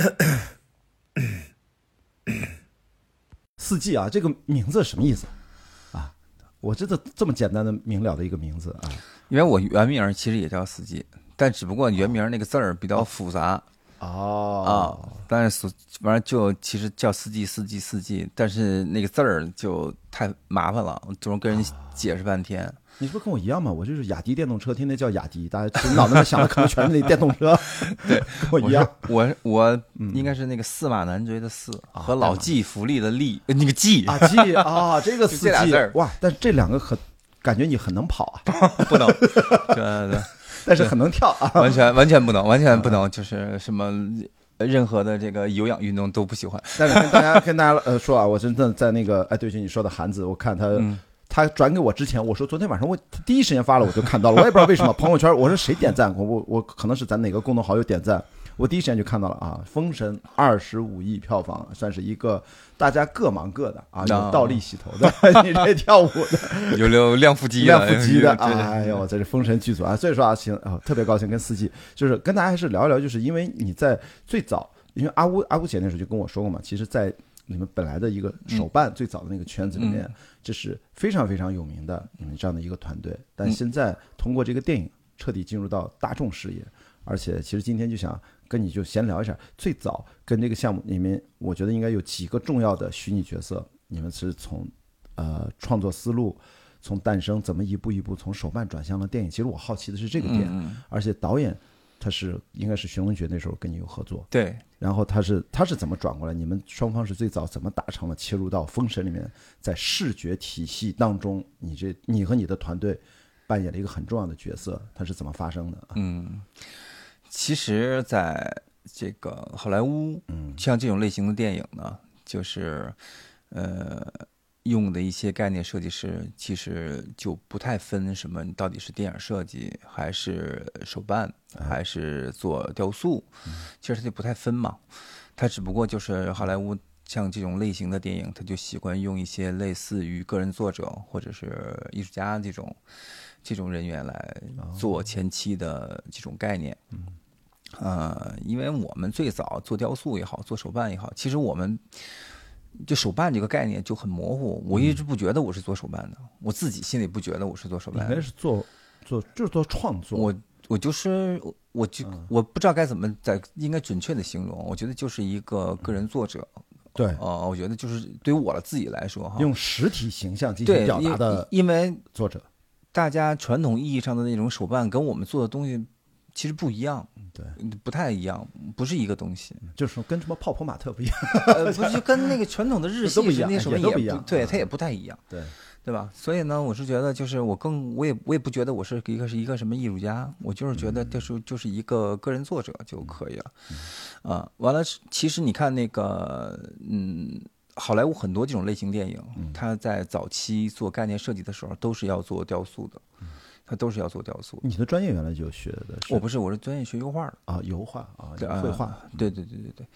四季啊，这个名字什么意思？啊？我真的这么简单的明了的一个名字啊，因为我原名其实也叫四季，但只不过原名那个字儿比较复杂哦啊。但是所完了就其实叫四季四季四季，但是那个字儿就太麻烦了，总跟人解释半天。你是不是跟我一样嘛？我就是雅迪电动车，天天叫雅迪，大家脑子里想的可能全是那电动车，对，跟我一样。我我应该是那个驷马难追的驷和老骥伏枥的枥，呃 那个骥啊，骥啊，这个四季哇，但这两个很感觉你很能跑啊，不能，这这但是很能跳啊。完全完全不能，完全不能，就是什么任何的这个有氧运动都不喜欢。但是跟大家跟大家呃说啊，我真的在那个哎，对，就你说的韩子，我看他、嗯他转给我之前，我说昨天晚上我他第一时间发了，我就看到了，我也不知道为什么朋友圈我说谁点赞，我我我可能是咱哪个共同好友点赞，我第一时间就看到了啊，《封神》二十五亿票房，算是一个大家各忙各的啊，有啊。倒立洗头的，你这跳舞的，有有亮腹肌的，亮腹肌的，哎呦，这是封神剧组啊！所以说啊，行啊，特别高兴跟四季，就是跟大家还是聊一聊，就是因为你在最早，因为阿乌阿乌姐那时候就跟我说过嘛，其实，在你们本来的一个手办最早的那个圈子里面，这是非常非常有名的你们这样的一个团队，但现在通过这个电影彻底进入到大众视野，而且其实今天就想跟你就闲聊一下，最早跟这个项目里面，我觉得应该有几个重要的虚拟角色，你们是从呃创作思路。从诞生怎么一步一步从手办转向了电影，其实我好奇的是这个点，嗯而且导演他是应该是寻龙诀那时候跟你有合作，对，然后他是他是怎么转过来？你们双方是最早怎么达成了切入到封神里面，在视觉体系当中，你这你和你的团队扮演了一个很重要的角色，它是怎么发生的？嗯，其实，在这个好莱坞，嗯像这种类型的电影呢，就是呃用的一些概念设计师，其实就不太分什么，你到底是电影设计还是手办，还是做雕塑，其实他就不太分嘛。他只不过就是好莱坞像这种类型的电影，他就喜欢用一些类似于个人作者或者是艺术家这种这种人员来做前期的这种概念。呃，因为我们最早做雕塑也好，做手办也好，其实我们就手办这个概念就很模糊。我一直不觉得我是做手办的，我自己心里不觉得我是做手办的。该是做做就是做创作，我我就是我就我不知道该怎么在应该准确的形容，我觉得就是一个个人作者。对哦、我觉得就是对于我自己来说哈，用实体形象进行表达的因为作者，大家传统意义上的那种手办跟我们做的东西其实不一样，对，不太一样，不是一个东西。就是说跟什么泡泡玛特不一样，呃，不是就跟那个传统的日 系是那什么也不一样对，嗯它也不太一样，对，对吧？所以呢，我是觉得就是我更我也我也不觉得我是一个是一个什么艺术家，我就是觉得就是就是一个个人作者就可以了，啊，完了，其实你看那个嗯。好莱坞很多这种类型电影，它在早期做概念设计的时候，都是要做雕塑的，它都是要做雕塑。你的专业原来就学的是我不是，我是专业学油画的。啊油画啊对绘画啊，对对对对对。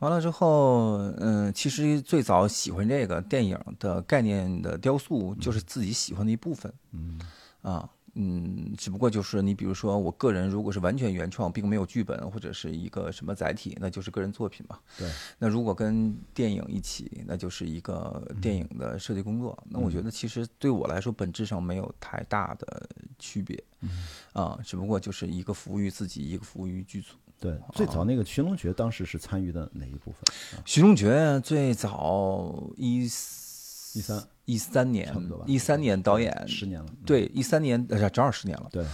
完了之后，嗯，其实最早喜欢这个电影的概念的雕塑，就是自己喜欢的一部分。嗯啊，嗯，只不过就是你比如说，我个人如果是完全原创，并没有剧本或者是一个什么载体，那就是个人作品嘛。对。那如果跟电影一起，那就是一个电影的设计工作。那我觉得其实对我来说，本质上没有太大的区别。嗯啊，只不过就是一个服务于自己，一个服务于剧组。对，最早那个《寻龙诀》当时是参与的哪一部分？啊《寻龙诀》最早一一三一三年差不多吧，一三年导演十年了，对一三年呃正好十年了。对，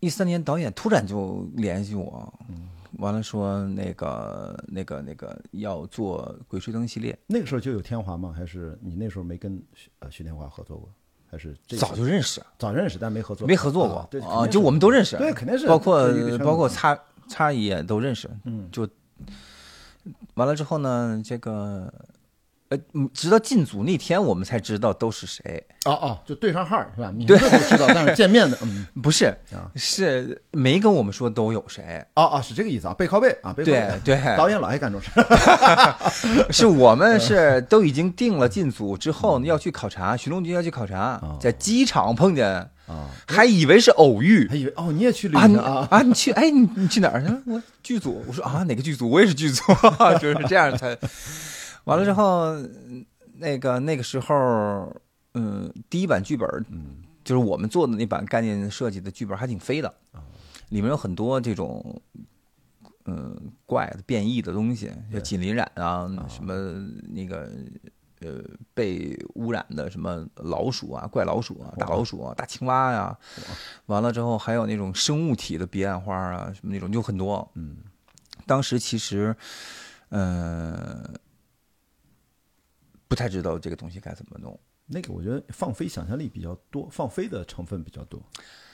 一三年导演突然就联系我，嗯完了说那个那个那个要做《鬼吹灯》系列，那个时候就有天华吗？还是你那时候没跟徐呃徐天华合作过？还是早就认识，早认识，但没合作，没合作过啊对啊，就我们都认识，对，肯定是包括包括叉叉也都认识，嗯，就完了之后呢，这个呃，嗯直到进组那天我们才知道都是谁，哦哦，就对上号是吧？名字不知道，但是见面的，嗯，不是啊，是没跟我们说都有谁，哦哦，是这个意思啊，背靠背啊，背靠背，对对，导演老爱干这种事，是我们是都已经定了进组之后要去考察，徐龙军要去考察，在机场碰见，啊，还以为是偶遇还以为哦，你也去旅行啊？啊！你去哎，你你去哪儿去了？我剧组。我说啊，哪个剧组？我也是剧组，就是这样才。完了之后，那个那个时候，嗯，第一版剧本，嗯。就是我们做的那版概念设计的剧本还挺飞的，啊。里面有很多这种。嗯，怪的变异的东西，就锦鳞染啊，什么那个呃被污染的什么老鼠啊、怪老鼠啊、大老鼠啊、大青蛙呀、完了之后还有那种生物体的彼岸花啊，什么那种就很多。嗯，当时其实，呃，不太知道这个东西该怎么弄。那个我觉得放飞想象力比较多，放飞的成分比较多，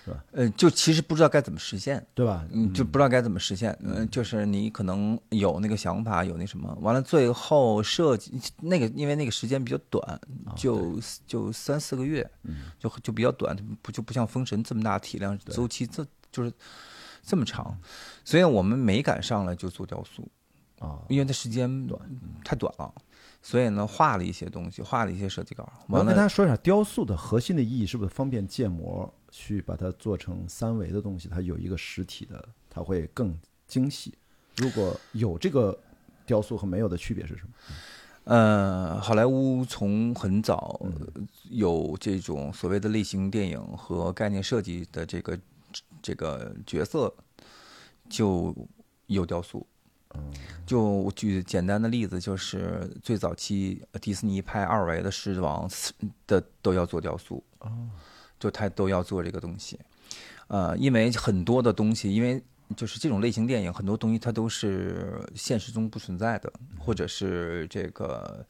是吧？呃，就其实不知道该怎么实现，对吧？嗯，就不知道该怎么实现。嗯、就是你可能有那个想法，有那什么，完了最后设计那个，因为那个时间比较短，就就三四个月，就就比较短，不就不像封神这么大体量，周期这就是这么长，所以我们没敢上来就做雕塑，啊，因为它时间短太短了，所以呢画了一些东西，画了一些设计稿，我要跟大家说一下，雕塑的核心的意义是不是方便建模去把它做成三维的东西？它有一个实体的，它会更精细。如果有这个雕塑和没有的区别是什么？呃，好莱坞从很早有这种所谓的类型电影和概念设计的这个这个角色，就有雕塑。就我举简单的例子，就是最早期呃迪士尼拍二维的《狮子王》的都要做雕塑，就他都要做这个东西。呃，因为很多的东西，因为就是这种类型电影，很多东西它都是现实中不存在的，或者是这个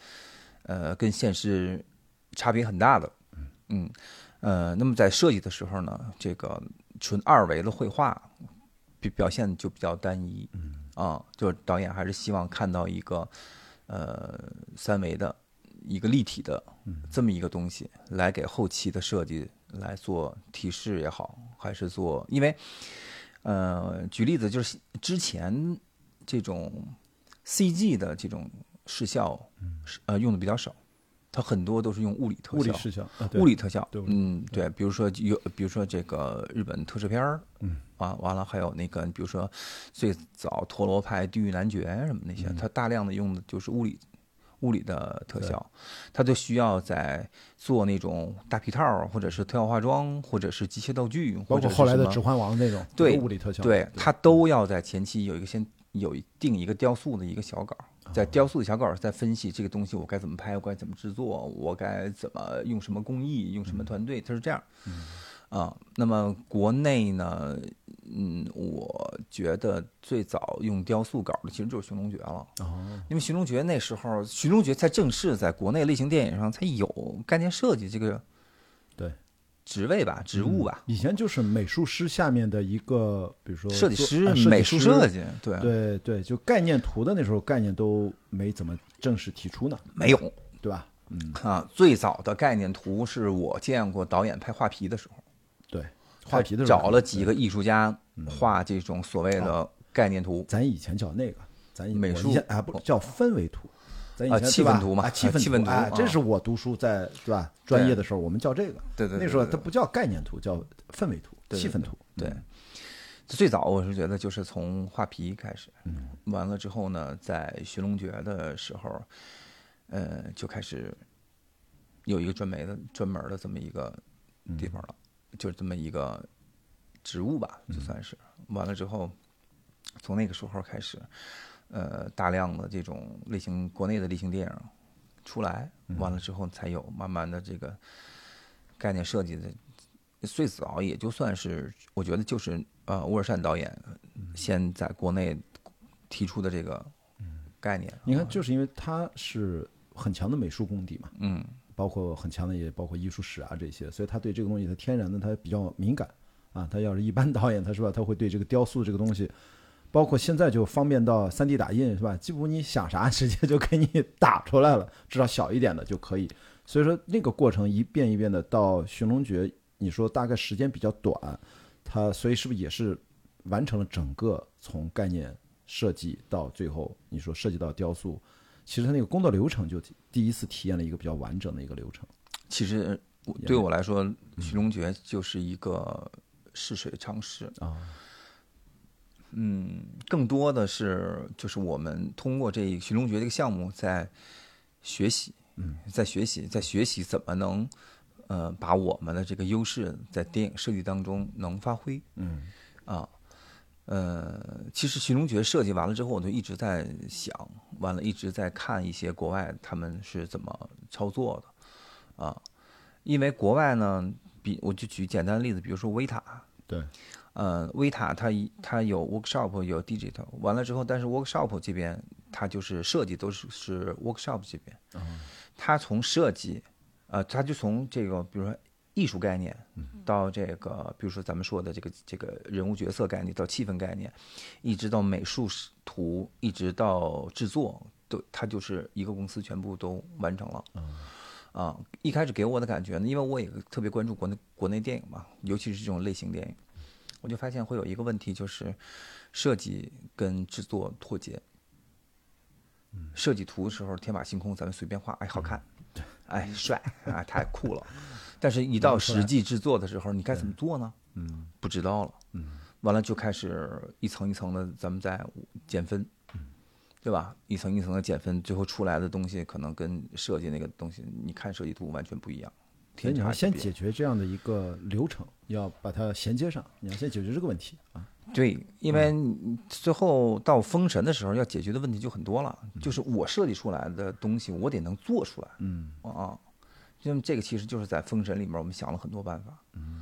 呃跟现实差别很大的。嗯，呃，那么在设计的时候呢，这个纯二维的绘画表表现就比较单一。啊，就是导演还是希望看到一个呃三维的一个立体的这么一个东西，来给后期的设计来做提示也好，还是做，因为呃，举例子就是之前这种 CG 的这种视效，是呃用的比较少，它很多都是用物理特效，物理视效啊，物理特效，对嗯，对，比如说有，比如说这个日本特摄片儿，嗯，啊，完了还有那个，比如说最早陀螺派、地狱男爵什么那些，他大量的用的就是物理物理的特效，他就需要在做那种大皮套，或者是特效化妆，或者是机械道具，包括后来的《指环王》那种对物理特效，对，他都要在前期有一个先有一定一个雕塑的一个小稿，在雕塑的小稿在分析这个东西我该怎么拍，我该怎么制作，我该怎么用什么工艺，用什么团队，它是这样。啊，那么国内呢，嗯，我觉得最早用雕塑稿的其实就是《寻龙诀》了。哦，因为《寻龙诀》那时候，《寻龙诀》才正式在国内类型电影上才有概念设计这个对，职位吧、职务吧，以前就是美术师下面的一个，比如说设计师、啊美术设设计，对，对对，就概念图的那时候概念都没怎么正式提出呢，没有对吧？嗯，啊。最早的概念图是我见过导演拍画皮的时候，对，画皮的时候找了几个艺术家画这种所谓的概念图。咱以前叫那个，咱以美术啊不叫氛围图，咱以啊前对吧气氛图嘛啊气啊气氛图这是我读书在对吧专业的时候我们叫这个，对对对那时候它不叫概念图，叫氛围图、气氛图，对嗯，最早我是觉得就是从画皮开始，完了之后呢，在寻龙诀的时候，呃，就开始有一个专门的专门的这么一个地方了，就是这么一个职务吧，就算是。完了之后，从那个时候开始，呃，大量的这种类型国内的类型电影出来，完了之后才有慢慢的这个概念设计的。最早也就算是，我觉得就是呃，沃尔善导演先在国内提出的这个概念。你看，就是因为他是很强的美术功底嘛，嗯，包括很强的也包括艺术史啊这些，所以他对这个东西他天然的他比较敏感啊。他要是一般导演，他是吧，他会对这个雕塑这个东西，包括现在就方便到 3D 打印是吧？几乎你想啥 直接就给你打出来了，至少小一点的就可以。所以说那个过程一遍一遍的到《寻龙诀》，你说大概时间比较短，他所以是不是也是完成了整个从概念设计到最后你说涉及到雕塑，其实他那个工作流程就第一次体验了一个比较完整的一个流程。其实对我来说，寻龙诀就是一个试水尝试。啊，嗯，更多的是就是我们通过这寻龙诀这个项目在学习，嗯，在学习，在学习怎么能呃把我们的这个优势在电影设计当中能发挥嗯啊。呃，其实寻龙诀设计完了之后，我就一直在想，完了一直在看一些国外他们是怎么操作的。啊。因为国外呢，比我就举简单的例子，比如说维塔，对，呃，维塔它一它有 workshop 有 digital，完了之后，但是 workshop 这边它就是设计都是是 workshop 这边，它从设计，呃，它就从这个比如说艺术概念到这个，比如说咱们说的这个这个人物角色概念到气氛概念，一直到美术图，一直到制作，都它就是一个公司全部都完成了。啊，一开始给我的感觉呢，因为我也特别关注国内国内电影嘛，尤其是这种类型电影，我就发现会有一个问题，就是设计跟制作脱节。设计图的时候天马行空，咱们随便画，哎，好看，哎，帅啊，太酷了。但是，一到实际制作的时候，你该怎么做呢？嗯不知道了。嗯完了就开始一层一层的，咱们在减分，对吧？一层一层的减分，最后出来的东西可能跟设计那个东西，你看设计图完全不一样。所以你要先解决这样的一个流程，要把它衔接上，你要先解决这个问题啊。对，因为最后到封神的时候，要解决的问题就很多了，就是我设计出来的东西，我得能做出来嗯，啊。因为这个其实就是在封神里面，我们想了很多办法。嗯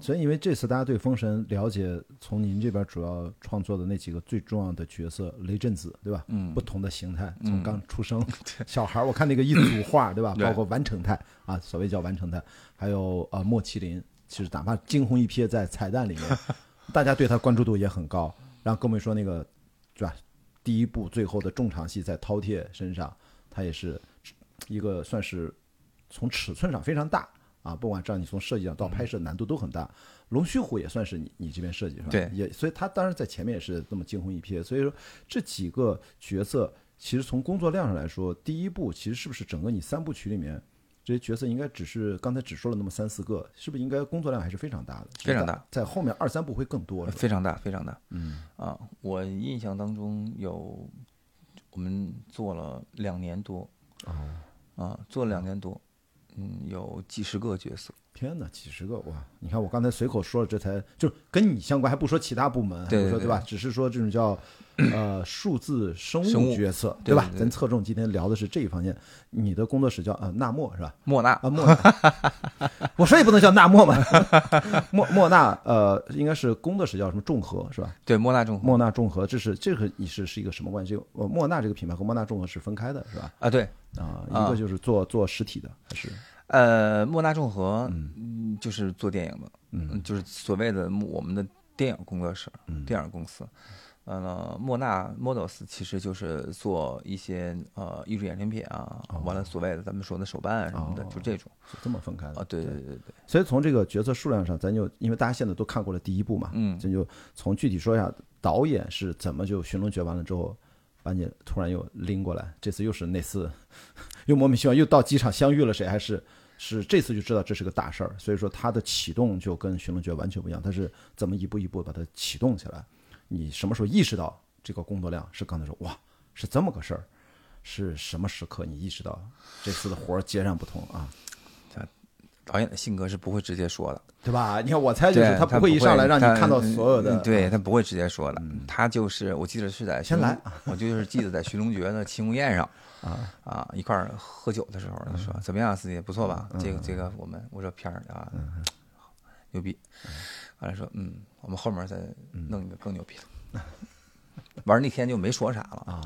所以因为这次大家对封神了解，从您这边主要创作的那几个最重要的角色，雷震子，对吧？嗯不同的形态，从刚出生 小孩儿，我看那个一组画，对吧？包括完成态啊，所谓叫完成态，还有呃莫麒麟，其实哪怕惊鸿一瞥在彩蛋里面，大家对他关注度也很高。然后跟我们说那个，对吧？第一部最后的重场戏在饕餮身上，他也是一个算是从尺寸上非常大啊，不管这样你从设计上到拍摄难度都很大。龙须虎也算是你你这边设计是吧？对也所以他当然在前面也是这么惊鸿一瞥。所以说这几个角色其实从工作量上来说，第一部其实是不是整个你三部曲里面这些角色应该只是刚才只说了那么三四个，是不是应该工作量还是非常大的？非常大，在后面二三部会更多。非常大，非常大。嗯啊，我印象当中有我们做了两年多哦，啊，做了两年多，嗯，有几十个角色。天哪，几十个哇！你看我刚才随口说了，这才就跟你相关，还不说其他部门，还对对不说对吧？只是说这种叫呃数字生生物物角色，吧？对对对咱侧重今天聊的是这一方面。你的工作室叫呃纳莫是吧？莫纳啊莫纳，我说也不能叫纳莫嘛，莫莫纳呃应该是工作室叫什么众和是吧？对莫纳众莫纳众和，这是这个你是是一个什么关系？呃，莫纳这个品牌和莫纳众和是分开的是吧？啊，对，啊，一啊个就是做做实体的，还是呃，莫纳众和嗯。就是做电影的，嗯。就是所谓的我们的电影工作室，嗯。电影公司。呃，莫纳 Models 其实就是做一些呃艺术衍生品啊，完了所谓的咱们说的手办啊什么的，哦就这种是这么分开的啊，对对对对对，所以从这个角色数量上，咱就因为大家现在都看过了第一部嘛，嗯。咱就从具体说一下导演是怎么就寻龙诀完了之后，把你突然又拎过来，这次又是那次又莫名其妙又到机场相遇了谁，还是是这次就知道这是个大事儿，所以说它的启动就跟寻龙诀完全不一样，它是怎么一步一步把它启动起来？你什么时候意识到这个工作量是刚才说哇是这么个事儿？是什么时刻你意识到这次的活儿截然不同啊？导演的性格是不会直接说的，对吧？你看，我猜就是他他不会一上来让你看到所有的，嗯对他不会直接说的，他就是我记得是在先来，我就是记得在寻龙诀的庆功宴上啊。啊一块儿喝酒的时候，他说怎么样，司机？不错吧？这个这个我们我说片儿啊牛逼，完了说嗯，我们后面再弄一个更牛逼的，完了那天就没说啥了啊，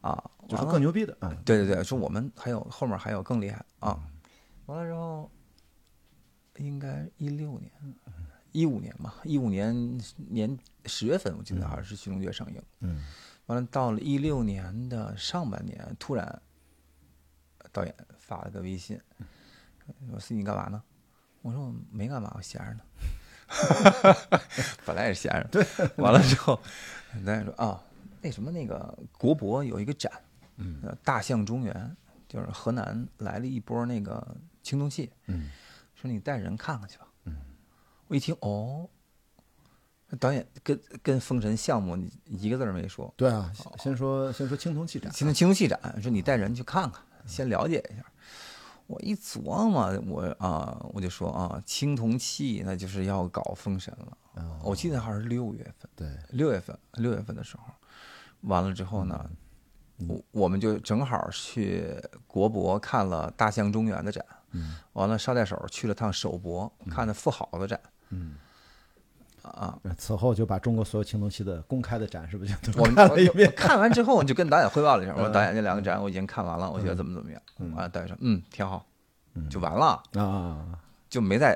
啊，就是更牛逼的啊，对对对，说我们还有后面还有更厉害啊。完了之后，应该一六年、一五年吧，一五年年十月份，我记得好像是《寻龙诀》上映。嗯完了，到了一六年的上半年，突然导演发了个微信，我说：“司机你干嘛呢？”我说：“我没干嘛，我闲着呢。”本来也是闲着。对。完了之后，导演说：“啊，那什么，那个国博有一个展，嗯呃，大象中原，就是河南来了一波那个青铜器，嗯说你带人看看去吧。嗯我一听哦，导演跟跟封神项目你一个字儿没说，对啊，先说先说青铜器展，现在青铜器展，说你带人去看看，先了解一下。我一琢磨，我啊，我就说啊，青铜器那就是要搞封神了。啊我记得好像是六月份，对，六月份，六月份的时候，完了之后呢，我我们就正好去国博看了大象中原的展，嗯。完了捎带手去了趟首博，看的富豪的展，嗯，啊，此后就把中国所有青铜器的公开的展是不是就我们看了一遍？看完之后，你就跟导演汇报了一下，我说嗯。导演这两个展我已经看完了，我觉得怎么怎么样。完了，导演说嗯挺好，就完了，啊，就没再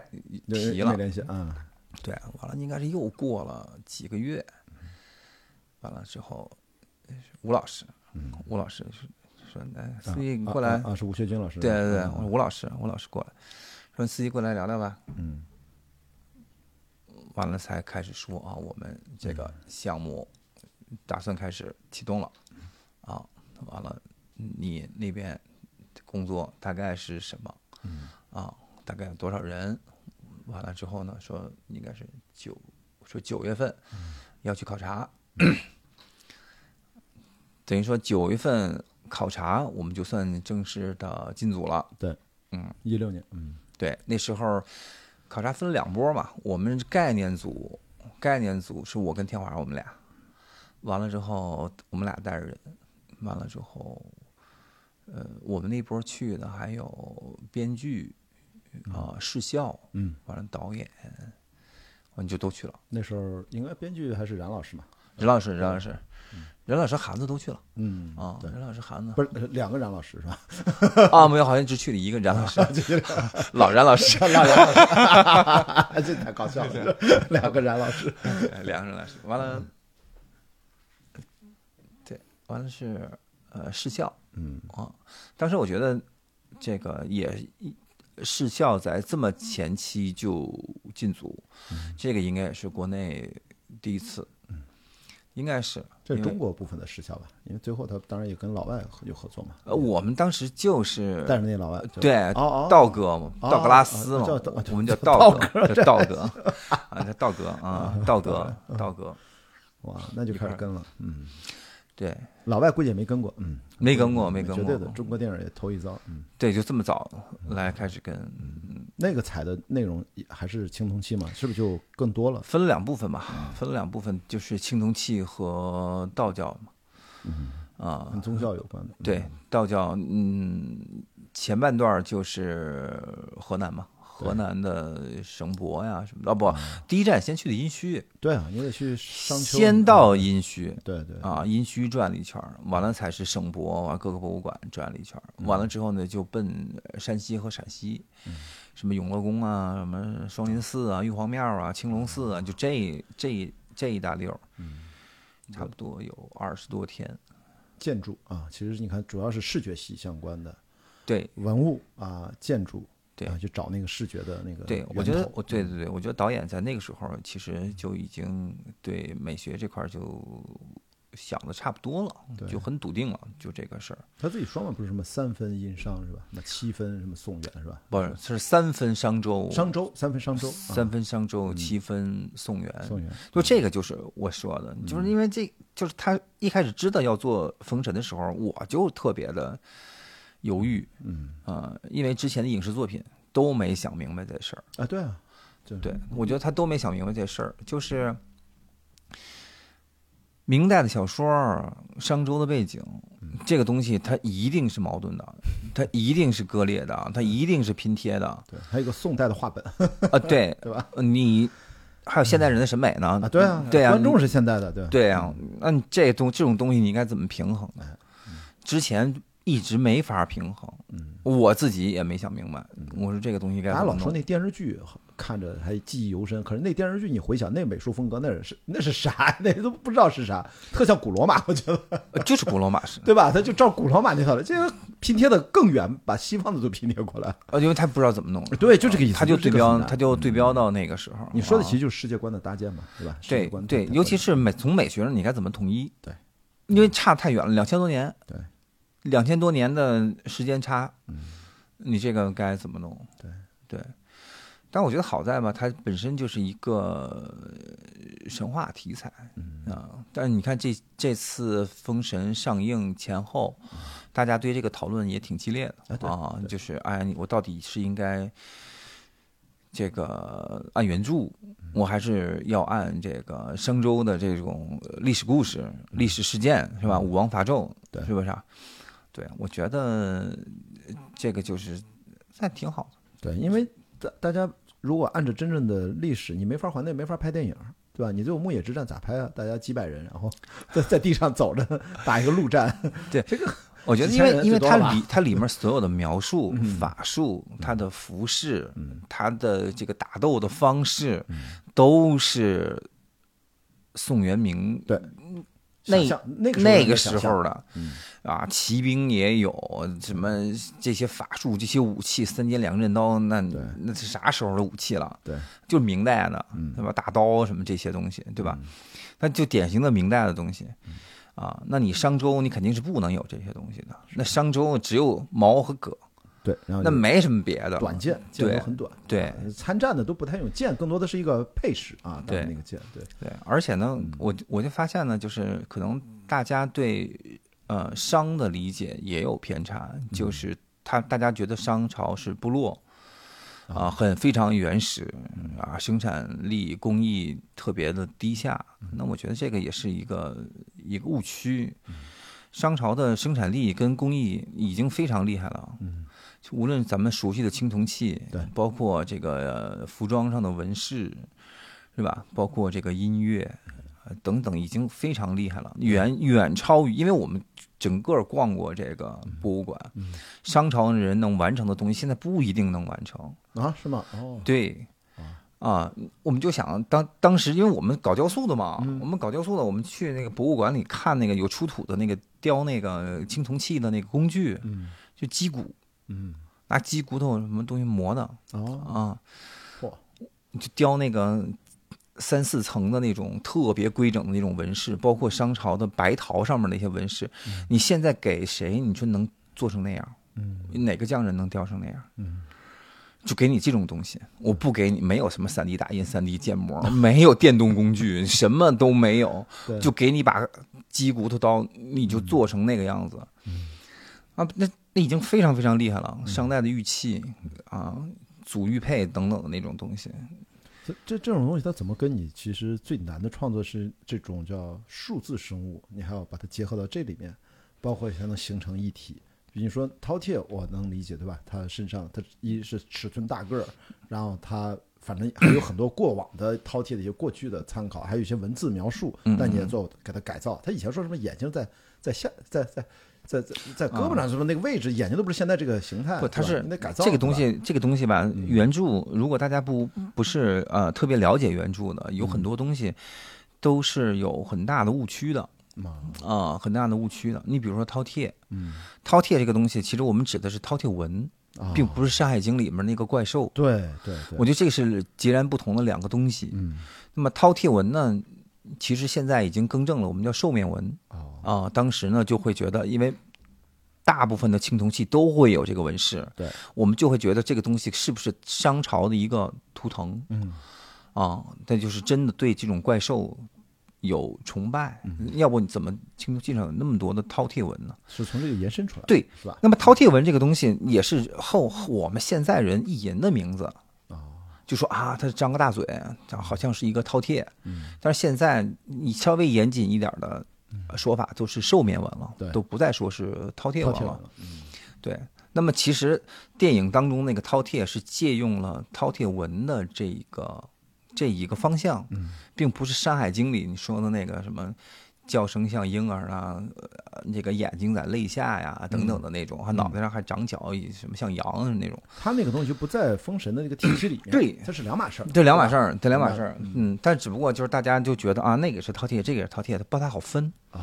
提了没。联系啊，对，完了应该是又过了几个月，完了之后，吴老师，吴老师司机你过来啊，是吴学军老师，对对对，啊我说吴老师，吴老师过来，说司机过来聊聊吧。嗯完了才开始说啊，我们这个项目打算开始启动了，啊，完了你那边工作大概是什么？啊，大概有多少人？完了之后呢，说应该是九，说九月份要去考察，等于说九月份考察，我们就算正式的进组了。对，嗯，一六年，嗯对，那时候考察分了两波嘛，我们概念组，概念组是我跟天华我们俩，完了之后我们俩带着人，完了之后，呃，我们那波去的还有编剧啊、视效，嗯，完了导演，完了就都去了。那时候应该编剧还是冉老师嘛，冉老师，冉老师，任老师、韩子都去了。嗯啊，对，任老师、韩子不是两个冉老师是吧？啊，没有，好像只去了一个冉老师，老冉老师，老冉老师，这太搞笑了，两个冉老师，对 两个人老师，完了，对，完了是呃视效嗯。啊。当时我觉得这个也视效在这么前期就进组，这个应该也是国内第一次，应该是这是中国部分的失效吧？因为最后他当然也跟老外有合作嘛，呃我们当时就是带着那老外，对道哥嘛，哦道格拉斯嘛我们叫道道哥，叫道哥啊，叫道哥啊，道哥，道哥，哇，那就开始跟了，嗯，对。老外估计也没跟过，嗯，没跟过没跟过。绝对的，中国电影也头一遭，嗯，对，就这么早来开始跟，嗯。那个采的内容也还是青铜器嘛，是不是就更多了？分了两部分吧，分了两部分，就是青铜器和道教嘛，嗯。啊。跟，宗教有关的，对，道教，嗯，前半段就是河南嘛，河南的省博呀什么的，哦不，第一站先去的殷墟，对啊，你得去商丘，先到殷墟，对对，啊，殷墟转了一圈儿，完了才是省博，完了各个博物馆转了一圈儿，完了之后呢，就奔山西和陕西，什么永乐宫啊，什么双林寺啊、玉皇庙啊、青龙寺啊，就这这这一大溜儿，差不多有二十多天。建筑啊，其实你看主要是视觉系相关的对。文物啊、建筑，对啊，去找那个视觉的那个对，我觉得我对对对，我觉得导演在那个时候其实就已经对美学这块儿就想的差不多了，就很笃定了，就这个事儿。他自己说嘛，不是什么三分殷商是吧？什么七分什么宋元是吧？不是，是三分商周，商周三分商周，啊三分商周，七分宋元。宋元，就这个就是我说的，就是因为这就是他一开始知道要做封神的时候，我就特别的犹豫，嗯啊、因为之前的影视作品都没想明白这事儿。啊，对啊，就对，我觉得他都没想明白这事儿，就是明代的小说，商周的背景，这个东西它一定是矛盾的，它一定是割裂的，它一定是拼贴的对，还有个宋代的话本啊！对，对吧？你还有现代人的审美呢啊，对啊，对啊，观众是现代的，对？对啊、那你这东这种东西你应该怎么平衡呢？之前一直没法平衡，嗯，我自己也没想明白。我说这个东西该怎么弄？大家老说那电视剧看着还记忆犹深，可是那电视剧你回想那美术风格，那是那是啥呀？那都不知道是啥，特像古罗马，我觉得，呃就是古罗马式，对吧？他就照古罗马那套了，这个拼贴的更远，把西方的都拼贴过来。呃，因为他不知道怎么弄。对，就这个意思。他就对标，他就对标到那个时候。你说的啊其实就是世界观的搭建嘛，对吧？对对，尤其是美从美学上，你该怎么统一？对，因为差太远了，两千多年。对，两千多年的时间差，嗯。你这个该怎么弄？对。对，但我觉得好在吧，它本身就是一个呃神话题材嗯。啊。但是你看这这次《封神》上映前后，大家对这个讨论也挺激烈的啊，就是哎，我到底是应该这个按原著，我还是要按这个商周的这种历史故事、历史事件是吧？武王伐纣，对。是不是啊？对，我觉得这个就是那挺好的。对，因为大大家如果按照真正的历史，你没法还内，没法拍电影，对吧？你最后牧野之战咋拍啊？大家几百人，然后 在在地上走着打一个陆战，对这个我觉得，因为因为它里 它里面所有的描述、嗯法术、它的服饰、嗯它的这个打斗的方式，都是宋元明对那那个那个时候的嗯啊，骑兵也有什么这些法术、这些武器，三尖两刃刀，那那是啥时候的武器了？对，就是明代的，嗯对吧？大刀什么这些东西，对吧？那就典型的明代的东西。嗯啊，那你商周你肯定是不能有这些东西的。那商周只有矛和戈，对，然后那没什么别的。短剑，剑都很短，对啊参战的都不太用剑，更多的是一个配饰啊，对那个剑，对，对，而且呢，嗯我我就发现呢，就是可能大家对呃商的理解也有偏差，嗯就是他大家觉得商朝是部落。啊，很非常原始啊，生产力工艺特别的低下。那我觉得这个也是一个一个误区。商朝的生产力跟工艺已经非常厉害了。嗯，就无论咱们熟悉的青铜器，对包括这个呃服装上的纹饰，是吧？包括这个音乐。呃等等，已经非常厉害了，远远超于，因为我们整个逛过这个博物馆，嗯商朝人能完成的东西，现在不一定能完成。啊，是吗？哦，对，啊，我们就想当当时，因为我们搞雕塑的嘛，嗯我们搞雕塑的，我们去那个博物馆里看那个有出土的那个雕那个青铜器的那个工具，嗯就鸡骨，嗯，拿鸡骨头什么东西磨的哦，啊，嚯，就雕那个三四层的那种特别规整的那种纹饰，包括商朝的白陶上面那些纹饰，你现在给谁，你说能做成那样？嗯哪个匠人能雕成那样？嗯，就给你这种东西，我不给你，没有什么三 D 打印、三 D 建模，没有电动工具，什么都没有，就给你把鸡骨头刀，你就做成那个样子。啊，那那已经非常非常厉害了，商代的玉器啊、祖玉佩等等的那种东西。这这这种东西，它怎么跟你其实最难的创作是这种叫数字生物，你还要把它结合到这里面，包括才能形成一体。比如说饕餮，我能理解，对吧？他身上他一是尺寸大个儿，然后他反正还有很多过往的饕餮的一些过去的参考，还有一些文字描述嗯，但你也做给他改造。他以前说什么眼睛在在下在在在在在胳膊上什么那个位置，眼睛都不是现在这个形态，不，他是？你得改造这个东，西，这个东西吧，原著如果大家不不是呃特别了解原著的，有很多东西都是有很大的误区的嘛啊、很大的误区的。你比如说饕餮，嗯饕餮这个东西，其实我们指的是饕餮纹，啊，并不是《山海经》里面那个怪兽。对对对，我觉得这个是截然不同的两个东西。嗯那么饕餮纹呢，其实现在已经更正了，我们叫兽面纹哦啊。当时呢就会觉得，因为大部分的青铜器都会有这个纹饰，对，我们就会觉得这个东西是不是商朝的一个图腾嗯啊？那就是真的对这种怪兽有崇拜，嗯要不你怎么青铜器上有那么多的饕餮纹呢？是从这个延伸出来的，对，是吧？那么饕餮纹这个东西也是后我们现在人意淫的名字，哦，就说啊，他张个大嘴，好像是一个饕餮。嗯，但是现在你稍微严谨一点的说法，都是兽面纹了，对都不再说是饕餮纹了。对，那么其实电影当中那个饕餮是借用了饕餮纹的这个这一个方向，嗯。并不是《山海经》里你说的那个什么。叫声像婴儿啊，那，这个眼睛在泪下呀，等等的那种，还脑袋上还长角，什么像羊的那种，他那个东西就不在封神的那个体系里面，对。这是两码事儿，这两码事儿儿，这两码事儿嗯，嗯，但只不过就是大家就觉得啊，那个是饕餮，这个也是饕餮，它不太好分。啊，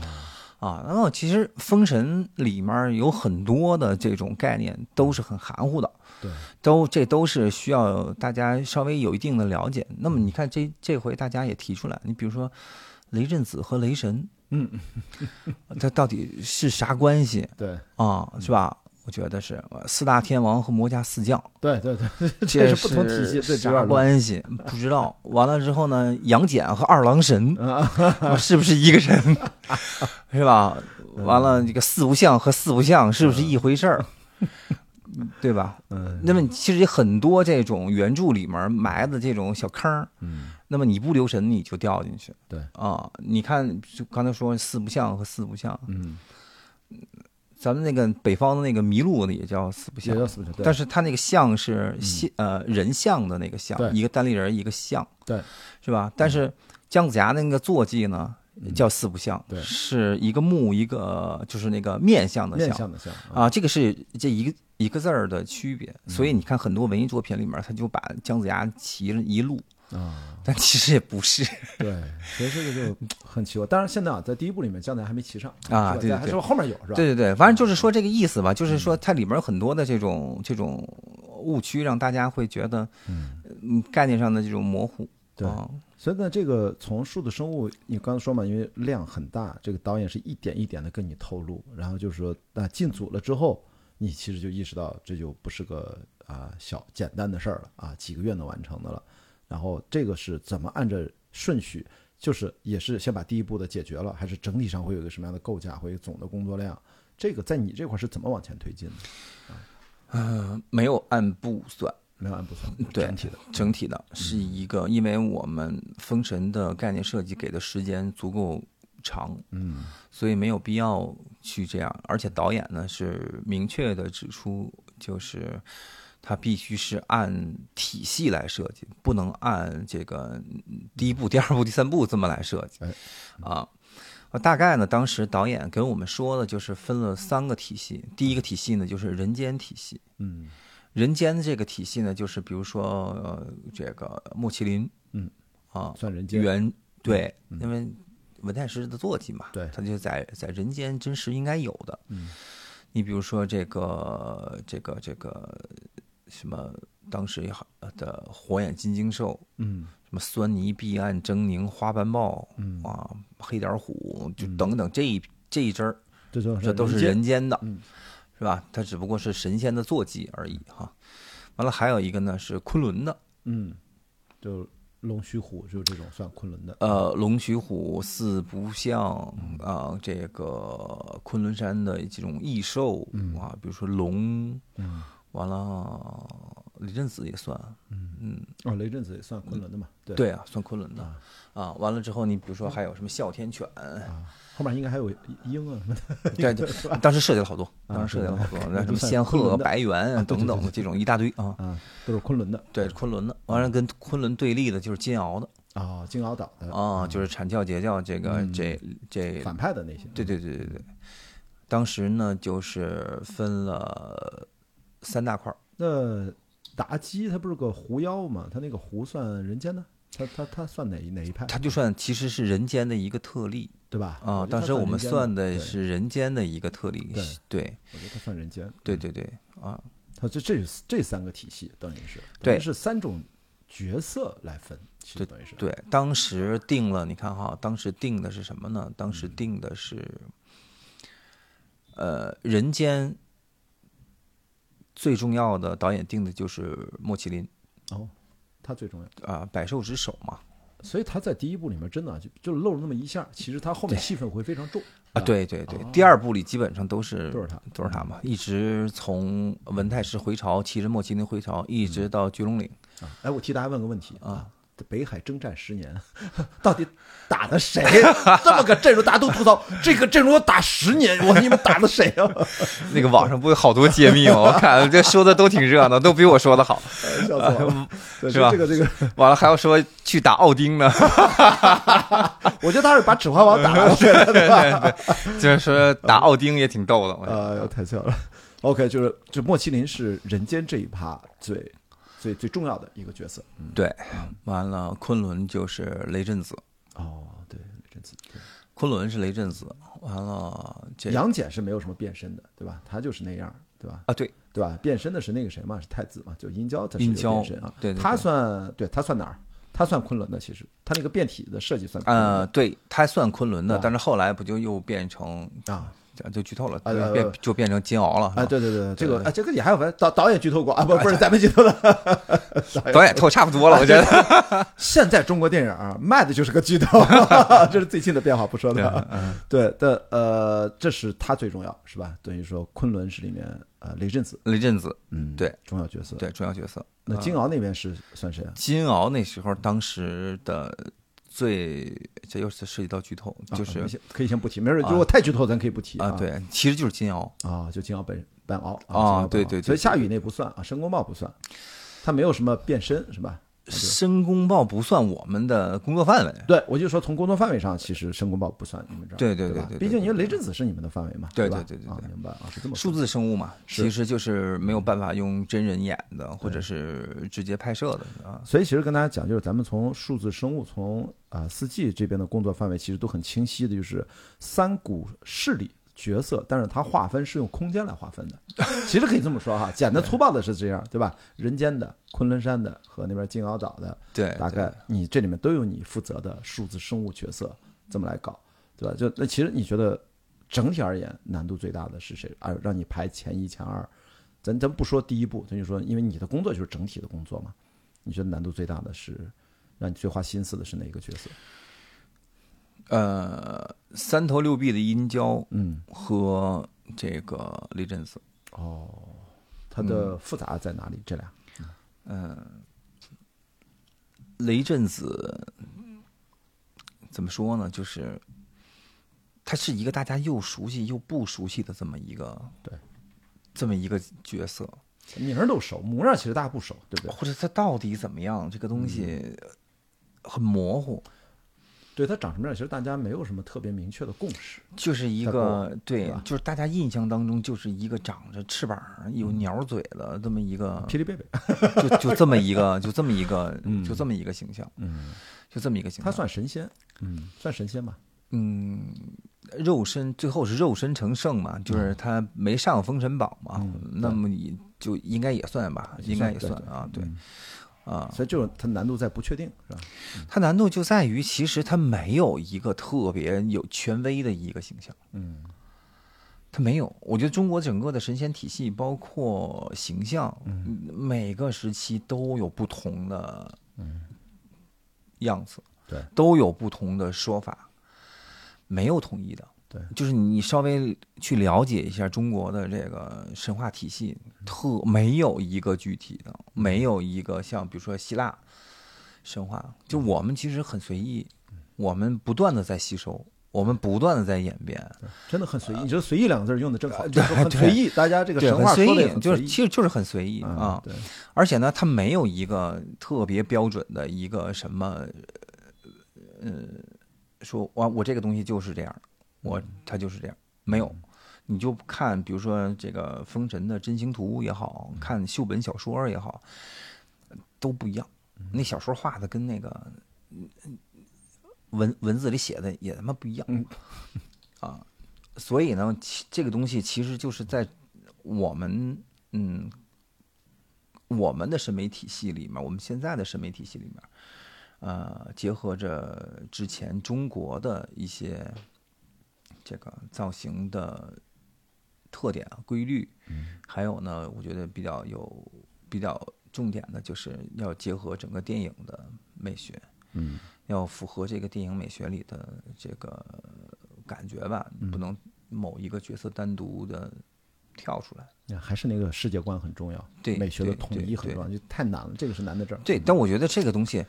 啊。然后其实《封神》里面有很多的这种概念都是很含糊的，对，都这都是需要大家稍微有一定的了解。那么你看这这回大家也提出来，你比如说雷震子和雷神，嗯，他到底是啥关系对，啊？是吧？我觉得是呃四大天王和魔家四将，对对对，这这是不同体系，最主啥要的关系？不知道。完了之后呢，杨戬和二郎神啊是不是一个人？是吧？完了，这个四不像和四不像是不是一回事儿？对吧？嗯那么其实很多这种原著里面埋的这种小坑，嗯那么你不留神你就掉进去。对啊，你看，就刚才说四不像和四不像，嗯，咱们那个北方的那个麋鹿呢也叫四不像也，叫四不像，但是它那个像是像呃人像的那个像，一个单立人一个像，对，是吧？但是姜子牙的那个坐骑呢叫四不像，对。是一个木一个就是那个面相的像。的像啊，这个是这一个一个字儿的区别，嗯。所以你看很多文艺作品里面，他就把姜子牙骑了一路，啊，但其实也不是。对，所以这个就很奇怪。当然现在啊，在第一部里面姜子牙还没骑上啊对还是后面有是吧？对对对，反正就是说这个意思吧，就是嗯。说它里面有很多的这种这种误区，让大家会觉得嗯。概念上的这种模糊。对。啊。所以呢，这个从数字生物，你刚才说嘛，因为量很大，这个导演是一点一点的跟你透露，然后就是说，那进组了之后，你其实就意识到这就不是个啊小简单的事儿了啊，几个月能完成的了。然后这个是怎么按着顺序，就是也是先把第一步的解决了，还是整体上会有一个什么样的构架，会有总的工作量？这个在你这块是怎么往前推进的？呃，没有按步算，没有按步算，对整体的，整体的是一个，因为我们封神的概念设计给的时间足够长，嗯所以没有必要去这样。而且导演呢是明确的指出，就是他必须是按体系来设计，不能按这个嗯第一步、第二步、第三步这么来设计哎。啊，呃大概呢，当时导演给我们说的就是分了三个体系。第一个体系呢，就是人间体系。嗯人间的这个体系呢，就是比如说呃，这个莫麒麟，嗯啊，算人间原对，因为文太师的坐骑嘛，对他就在在人间真实应该有的。嗯，你比如说这个这个这个什么，当时也好的火眼金睛兽，嗯。什么酸泥碧岸狰狞花斑豹，嗯。啊，黑点虎，就等等这一这一支儿，这都这都是人间的，嗯。是吧？它只不过是神仙的坐骑而已哈。完了，还有一个呢是昆仑的，嗯，就龙须虎，就这种算昆仑的。呃，龙须虎、四不像啊、这个昆仑山的这种异兽啊，比如说龙，嗯完了雷震子也算，嗯嗯哦，雷震子也算昆仑的嘛？对对啊，算昆仑的啊。完了之后，你比如说还有什么哮天犬，啊，后面应该还有鹰啊什么的。对 对，当时设计了好多，当时设计了好多，那什么 仙鹤、白猿等等的这种一大堆啊。啊，都是昆仑的对，昆仑的，完了跟昆仑对立的就是金鳌的啊，金鳌岛的啊，就是阐教、截教这个嗯这这反派的那些。对对对对对，当时呢就是分了三大块儿，那妲己她不是个狐妖吗？她那个狐算人间呢？她她她算哪一哪一派？它就算其实是人间的一个特例对吧？啊。当时我们算的是人间的一个特例，对对我觉得她算人间。对对对啊，她这这这三个体系等于是对是三种角色来分，其实等于是对，当时定了，你看哈，当时定的是什么呢？当时定的是，呃，人间最重要的导演定的就是莫麒麟哦，他最重要。啊，百兽之首嘛。所以他在第一部里面真的就就露了那么一下，其实他后面戏份会非常重啊，，对对对，第二部里基本上都是都是他都是他嘛，一直从文太师回朝，骑着莫麒麟回朝，一直到巨龙岭。啊。哎，我替大家问个问题啊，北海征战十年，到底打的谁？这么个阵容，大家都吐槽，这个阵容要打十年，我你们打的谁啊？那个网上不有好多揭秘吗？我看这说的都挺热闹，都比我说的好。笑死我了，对是吧这个这个，完了还要说去打奥丁呢，我觉得他是把《指环王》打了，对吧？就是说打奥丁也挺逗的。我觉得呃，太笑了。OK，就是就莫麒麟是人间这一趴最最最重要的一个角色。嗯，对，完了昆仑就是雷震子，哦，对，雷震子昆仑是雷震子，完了这杨戬是没有什么变身的，对吧？他就是那样，对吧？啊对，对吧？变身的是那个谁嘛？是太子嘛？就殷郊，他是殷郊变身啊。他对对对算对他算哪儿？他算昆仑的，其实他那个变体的设计算呃对，他算昆仑的但是后来不就又变成啊，就剧透了，变就变成金鳌了。啊，对对对，这个对啊，这个也还有分导导演剧透过啊，不不是咱们剧透的，导演透差不多了，我觉得。现在中国电影啊，卖的就是个剧透，这是最近的变化，不说对的。嗯对的，呃，这是他最重要，是吧？等于说昆仑是里面呃雷震子，雷震子，嗯，对，重要角色。，对，重要角色。那金鳌那边是算谁啊？金鳌那时候当时的最，这又是涉及到剧透，就啊是可以先不提，没事，啊如果太剧透咱可以不提啊，对，其实就是金鳌。啊，就金鳌本本鳌啊对对对所以夏雨那不算啊，申公豹不算，他没有什么变身是吧？申公豹不算我们的工作范围。对，我就说从工作范围上，其实申公豹不算你们这儿，对对对对毕竟因为雷震子是你们的范围嘛，对对对对明白啊，是这么数字生物嘛，其实就是没有办法用真人演的，或者是直接拍摄的啊。所以其实跟大家讲，就是咱们从数字生物，从啊四季这边的工作范围，其实都很清晰的，就是三股势力角色，但是它划分是用空间来划分的。其实可以这么说哈，简单粗暴的是这样，对吧？人间的、昆仑山的和那边金鳌岛的，对，大概你这里面都有你负责的数字生物角色，这么来搞，对吧？就那其实你觉得整体而言难度最大的是谁？啊，让你排前一、前二，咱咱不说第一步，咱就说，因为你的工作就是整体的工作嘛，你觉得难度最大的是让你最花心思的是哪个角色？呃，三头六臂的殷郊嗯，和这个雷震子，哦，它的复杂在哪里？这俩？嗯，雷震子怎么说呢？就是他是一个大家又熟悉又不熟悉的这么一个对这么一个角色，名儿都熟，模样其实大家不熟，对不对？或者他到底怎么样，这个东西很模糊。对他长什么样，其实大家没有什么特别明确的共识。就是一个对吧，就是大家印象当中就是一个长着翅膀、有鸟嘴的这么一个，霹雳贝贝，就就这么一个，就这么一个 嗯，就这么一个形象，嗯，就这么一个形象他象。算神仙，嗯，算神仙吧。嗯，肉身最后是肉身成圣嘛，就是他没上封神榜嘛，嗯那么你就应该也算吧，应该也算啊，对嗯啊，所以就是它难度在不确定，是吧？它难度就在于其实它没有一个特别有权威的一个形象。嗯它没有，我觉得中国整个的神仙体系，包括形象，嗯每个时期都有不同的样子，对，都有不同的说法，没有统一的。对，就是你稍微去了解一下中国的这个神话体系，特没有一个具体的，没有一个像比如说希腊神话，就我们其实很随意，我们不断的在吸收，我们不断的在演变，真的很随意。你觉得“随意”两个字用的正好，呃就是很随意。大家这个对，神很随意，话说的就是其实就是很随意嗯啊。对，而且呢，它没有一个特别标准的一个什么，呃，说我我这个东西就是这样，我他就是这样，没有。你就看，比如说这个《封神》的真形图也好看，秀本小说也好，都不一样。那小说画的跟那个嗯文文字里写的也他妈不一样。嗯啊，所以呢，其这个东西其实就是在我们嗯我们的审美体系里面，我们现在的审美体系里面，呃，结合着之前中国的一些这个造型的特点啊、规律，还有呢，我觉得比较有比较重点的就是要结合整个电影的美学，嗯，要符合这个电影美学里的这个感觉吧，嗯不能某一个角色单独的跳出来。那还是那个世界观很重要，对美学的统一很重要，就太难了，这个是难在这儿。对，但我觉得这个东西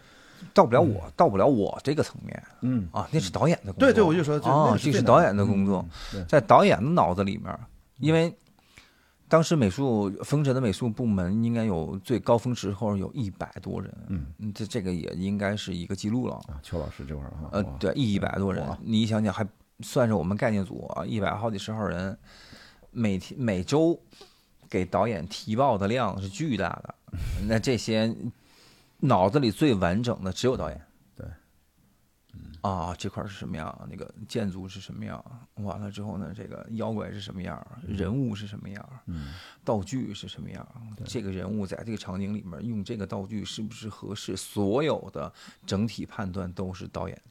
到不了我，到不了我这个层面嗯，啊，那是导演的工作。对对，我就说啊，这是导演的工作，，嗯在导演的脑子里面，因为当时美术风神的美术部门应该有最高峰时候有一百多人，嗯，这这个也应该是一个记录了。啊，邱老师这块儿哈，呃，对，一百多人，你想想，还算是我们概念组啊，一百好几十号人，每天每周给导演提报的量是巨大的。那这些脑子里最完整的只有导演。对，啊，这块是什么样？那个建筑是什么样？完了之后呢，这个妖怪是什么样？人物是什么样？嗯，道具是什么样？这个人物在这个场景里面用这个道具是不是合适？所有的整体判断都是导演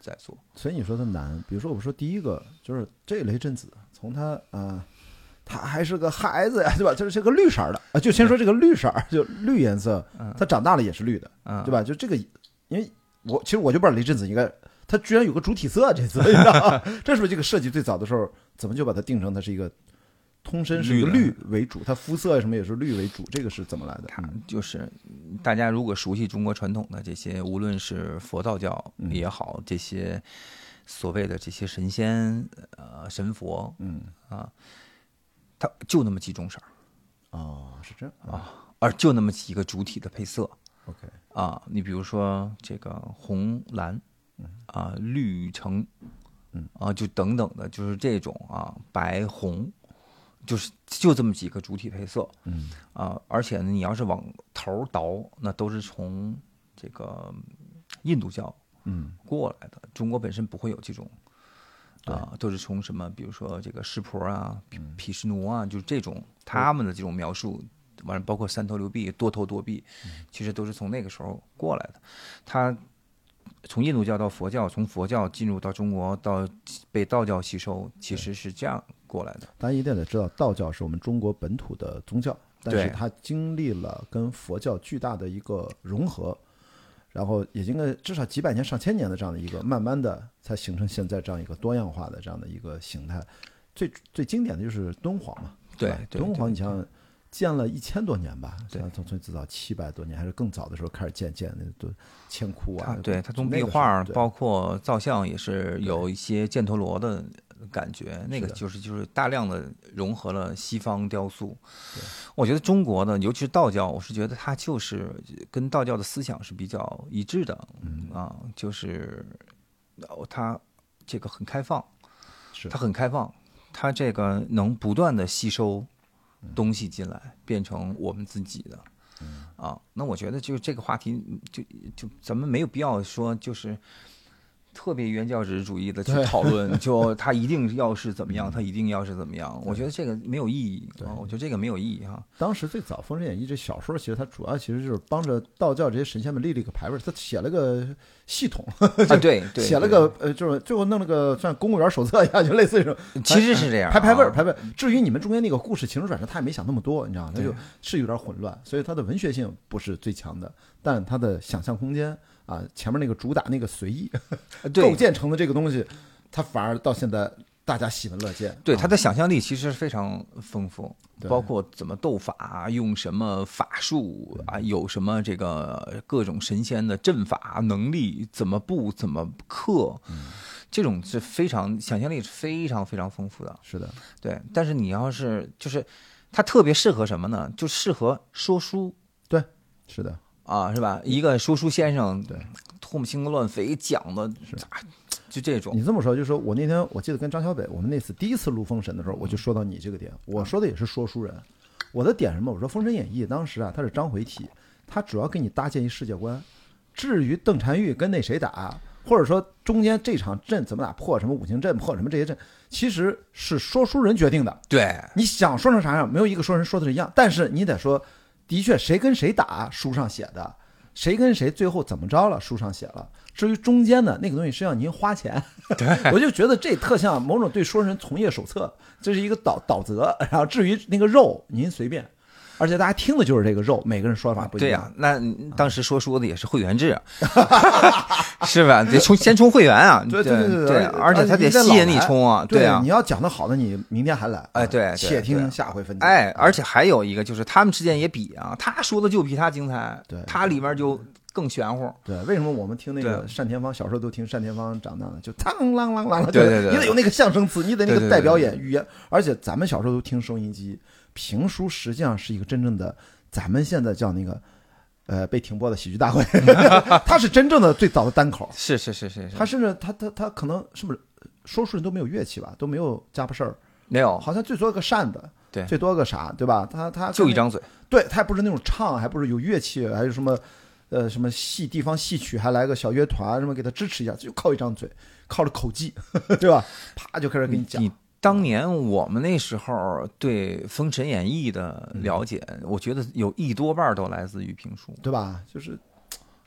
在做。所以你说它难，比如说我说第一个就是这雷震子，从他啊、他还是个孩子呀，对吧？就是这个绿色儿的啊，就先说这个绿色儿，就绿颜色，他长大了也是绿的，嗯，对吧？就这个，因为我其实我就不知道雷震子应该，他居然有个主体色，这次 你知道？这是不是这个设计最早的时候怎么就把它定成它是一个通身是一个绿绿为主，它肤色什么也是绿为主，这个是怎么来的？就是大家如果熟悉中国传统的这些，无论是佛道教嗯也好，这些所谓的这些神仙呃神佛嗯，啊，它就那么几种色儿，哦，是这样啊而就那么几个主体的配色，OK，啊。你比如说这个红蓝啊，绿橙嗯啊，就等等的，就是这种啊，白红。就是就这么几个主体配色，嗯啊，而且呢，你要是往头儿倒，那都是从这个印度教嗯过来的。中国本身不会有这种，啊，都是从什么，比如说这个湿婆啊、毗毗湿奴啊，就是这种他们的这种描述，完了包括三头六臂、多头多臂，其实都是从那个时候过来的。他从印度教到佛教，从佛教进入到中国，到被道教吸收，其实是这样过来的。大家一定得知道，道教是我们中国本土的宗教，但是它经历了跟佛教巨大的一个融合，然后也应该至少几百年、上千年的这样的一个，慢慢的才形成现在这样一个多样化的这样的一个形态。最最经典的就是敦煌嘛，对敦煌你像建了一千多年吧，对。像从最早七百多年还是更早的时候开始建建那都千窟啊，对它从壁画儿包括造像也是有一些犍陀罗的感觉，那个就是就是大量的融合了西方雕塑。我觉得中国的，尤其是道教，我是觉得它就是跟道教的思想是比较一致的，嗯啊，就是哦它这个很开放，是它很开放，它这个能不断的吸收东西进来，变成我们自己的。啊，那我觉得就这个话题，就就咱们没有必要说就是特别原教旨主义的去讨论，就他一定要是怎么样，他一定要是怎么样。我觉得这个没有意义对啊，我觉得这个没有意义哈。当时最早《封神演义》这小说，其实它主要其实就是帮着道教这些神仙们立了一个牌位，他写了个系统，啊，对对，写了个呃，就是最后弄了个像公务员手册一样，就类似于这种其实是这样，排排位排位。至于你们中间那个故事情节转折，他也没想那么多，你知道吗？他就是有点混乱，所以他的文学性不是最强的，但他的想象空间啊，前面那个主打那个随意构建成的这个东西，它反而到现在大家喜闻乐见。对啊他的想象力其实非常丰富，对包括怎么斗法，用什么法术啊，有什么这个各种神仙的阵法能力，怎么布，怎么克，这种是非常想象力是非常非常丰富的。是的，对，但是你要是就是它特别适合什么呢？就适合说书对是的，啊，是吧？一个说书先生，对，唾沫星子乱飞讲的，啊就这种你这么说，就是说我那天我记得跟张小北，我们那次第一次录《封神》的时候，我就说到你这个点，我说的也是说书人，我的点什么？我说《封神演义》当时啊，它是章回体，它主要给你搭建一世界观。至于邓婵玉跟那谁打，或者说中间这场阵怎么打破什么五行阵，破什么这些阵，其实是说书人决定的。对你想说成啥样，没有一个说人说的是一样，但是你得说，的确谁跟谁打，书上写的，谁跟谁最后怎么着了，书上写了。至于中间的那个东西，是要您花钱。对，我就觉得这特像某种对说人从业手册，这是一个导导则。然后至于那个肉，您随便。而且大家听的就是这个肉，每个人说法不一对呀、样。那当时说书的也是会员制啊，是吧？得充先充会员啊，对对对对，而且他得吸引你充啊，对啊你。要讲的好的，你明天还来。哎，对，对且听下回分解。哎，而且还有一个就是他们之间也比啊，他说的就比他精彩，对他里面就更玄乎。对，为什么我们听那个单田芳，小时候都听单田芳长大的，就当啷啷啷啷，对对对你得有那个相声词，你得那个代表演语言，而且咱们小时候都听收音机，评书实际上是一个真正的，咱们现在叫那个，呃，被停播的喜剧大会，它是真正的最早的单口，是是是是是，它甚至他他他可能是不是说书人都没有乐器吧，都没有家伙事儿，没有，好像最多个扇子，对。最多个啥，对吧？他他就一张嘴，对他也不是那种唱，还不是有乐器，还有什么，呃，什么戏地方戏曲，还来个小乐团，什么给他支持一下，就靠一张嘴，靠着口技，对吧？啪就开始给你讲。你当年我们那时候对《封神演义》的了解，我觉得有一多半都来自于评书。对吧？就是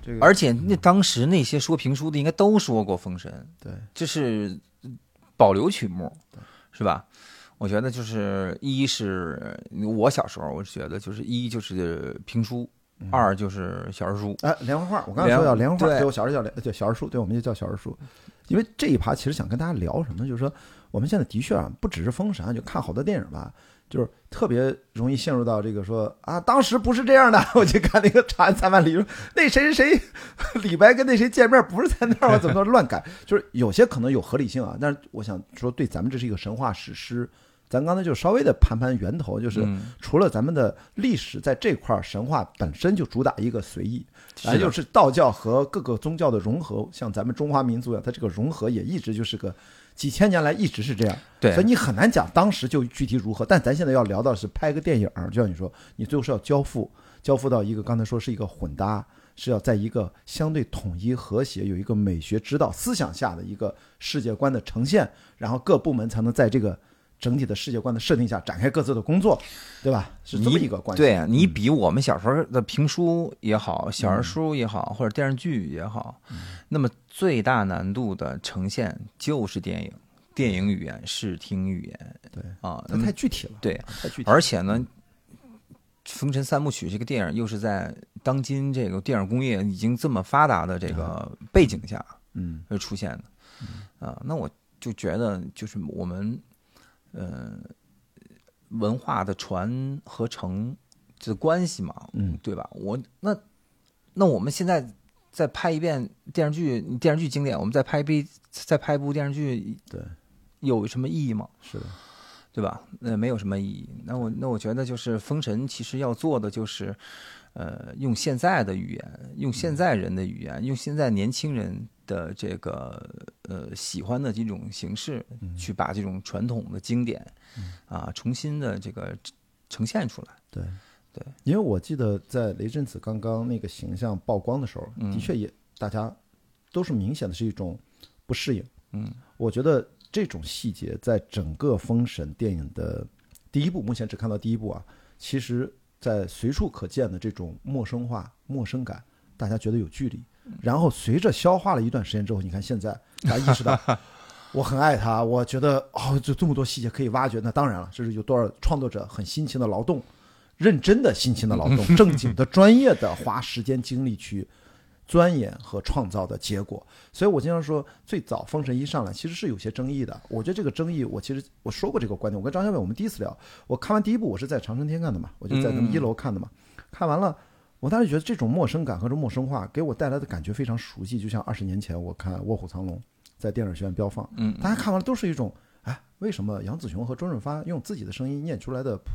这个而且那当时那些说评书的应该都说过《封神》，对，这是保留曲目，是吧？我觉得就是一是我小时候，我是觉得就是一就是评书，二就是小人书。哎，连环画，我刚才说叫连环画，对对我小时候叫连，对小人书，对我们就叫小人书。因为这一趴其实想跟大家聊什么，就是说我们现在的确啊，不只是封神，就看好多电影吧，就是特别容易陷入到这个说啊，当时不是这样的。我去看那个《长安三万里》，那谁谁谁，李白跟那谁见面不是在那儿，我怎么乱改？就是有些可能有合理性啊，但是我想说，对咱们这是一个神话史诗。咱刚才就稍微的盘盘源头，就是嗯除了咱们的历史在这块儿，神话本身就主打一个随意，是的然后就是道教和各个宗教的融合，像咱们中华民族一样，它这个融合也一直就是个几千年来一直是这样。对所以你很难讲当时就具体如何。但咱现在要聊到是拍个电影儿，就像你说，你最后是要交付，交付到一个刚才说是一个混搭，是要在一个相对统一和谐、有一个美学指导思想下的一个世界观的呈现，然后各部门才能在这个整体的世界观的设定下展开各自的工作，对吧？是这么一个关系。对啊，你比我们小时候的评书也好，小人书也好，或者电视剧也好，那么最大难度的呈现就是电影，电影语言、视听语言对啊。它那太具体了，对，太具体。而且呢，《封神三部曲》这个电影又是在当今这个电影工业已经这么发达的这个背景下嗯而出现的啊，那我就觉得就是我们呃文化的传和承这关系嘛，嗯，对吧？我那那我们现在再拍一遍电视剧，电视剧经典，我们再拍一部再拍一部电视剧，对，有什么意义吗？是的，对吧？那没有什么意义。那我那我觉得就是《封神》其实要做的就是，呃，用现在的语言，用现在人的语言，用现在年轻人的这个呃喜欢的这种形式，去把这种传统的经典啊重新的这个呈现出来。对对，因为我记得在雷震子刚刚那个形象曝光的时候，嗯的确也大家都是明显的是一种不适应。嗯，我觉得这种细节在整个《封神》电影的第一部，目前只看到第一部啊，其实在随处可见的这种陌生化、陌生感，大家觉得有距离。然后随着消化了一段时间之后，你看现在大家意识到，我很爱他，我觉得哦，就这么多细节可以挖掘。那当然了，这是有多少创作者很辛勤的劳动，认真的辛勤的劳动，正经的、专业的花时间精力去钻研和创造的结果。所以我经常说，最早《封神》一上来其实是有些争议的。我觉得这个争议，我其实我说过这个观点。我跟张小伟我们第一次聊，我看完第一部，我是在长生天看的嘛，我就在咱们一楼看的嘛。看完了，我当时觉得这种陌生感和这陌生化给我带来的感觉非常熟悉，就像二十年前我看《卧虎藏龙》在电影学院标放，嗯，大家看完了都是一种，哎，为什么杨紫琼和周润发用自己的声音念出来的普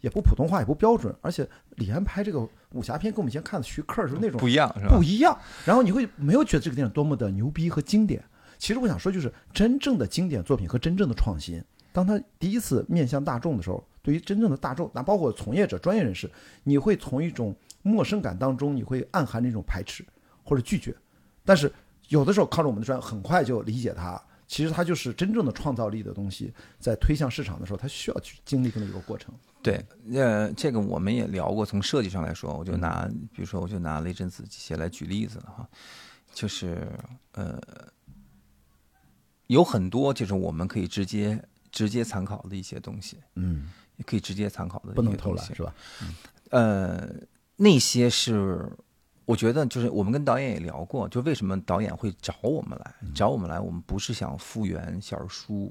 也不普通话也不标准，而且李安拍这个武侠片跟我们以前看的徐克是那种不一样是不？一样。然后你会没有觉得这个电影多么的牛逼和经典？其实我想说，就是真正的经典作品和真正的创新，当他第一次面向大众的时候，对于真正的大众，那包括从业者、专业人士，你会从一种陌生感当中，你会暗含着一种排斥或者拒绝。但是有的时候靠着我们的专业，很快就理解它。其实它就是真正的创造力的东西，在推向市场的时候，它需要去经历这么一个过程。对，呃，这个我们也聊过。从设计上来说，我就拿，比如说，我就拿雷震子这些来举例子哈，就是呃，有很多就是我们可以直接直接参考的一些东西，嗯，也可以直接参考的不能偷懒是吧？呃，那些是我觉得就是我们跟导演也聊过，就为什么导演会找我们来，找我们来，我们不是想复原小人书，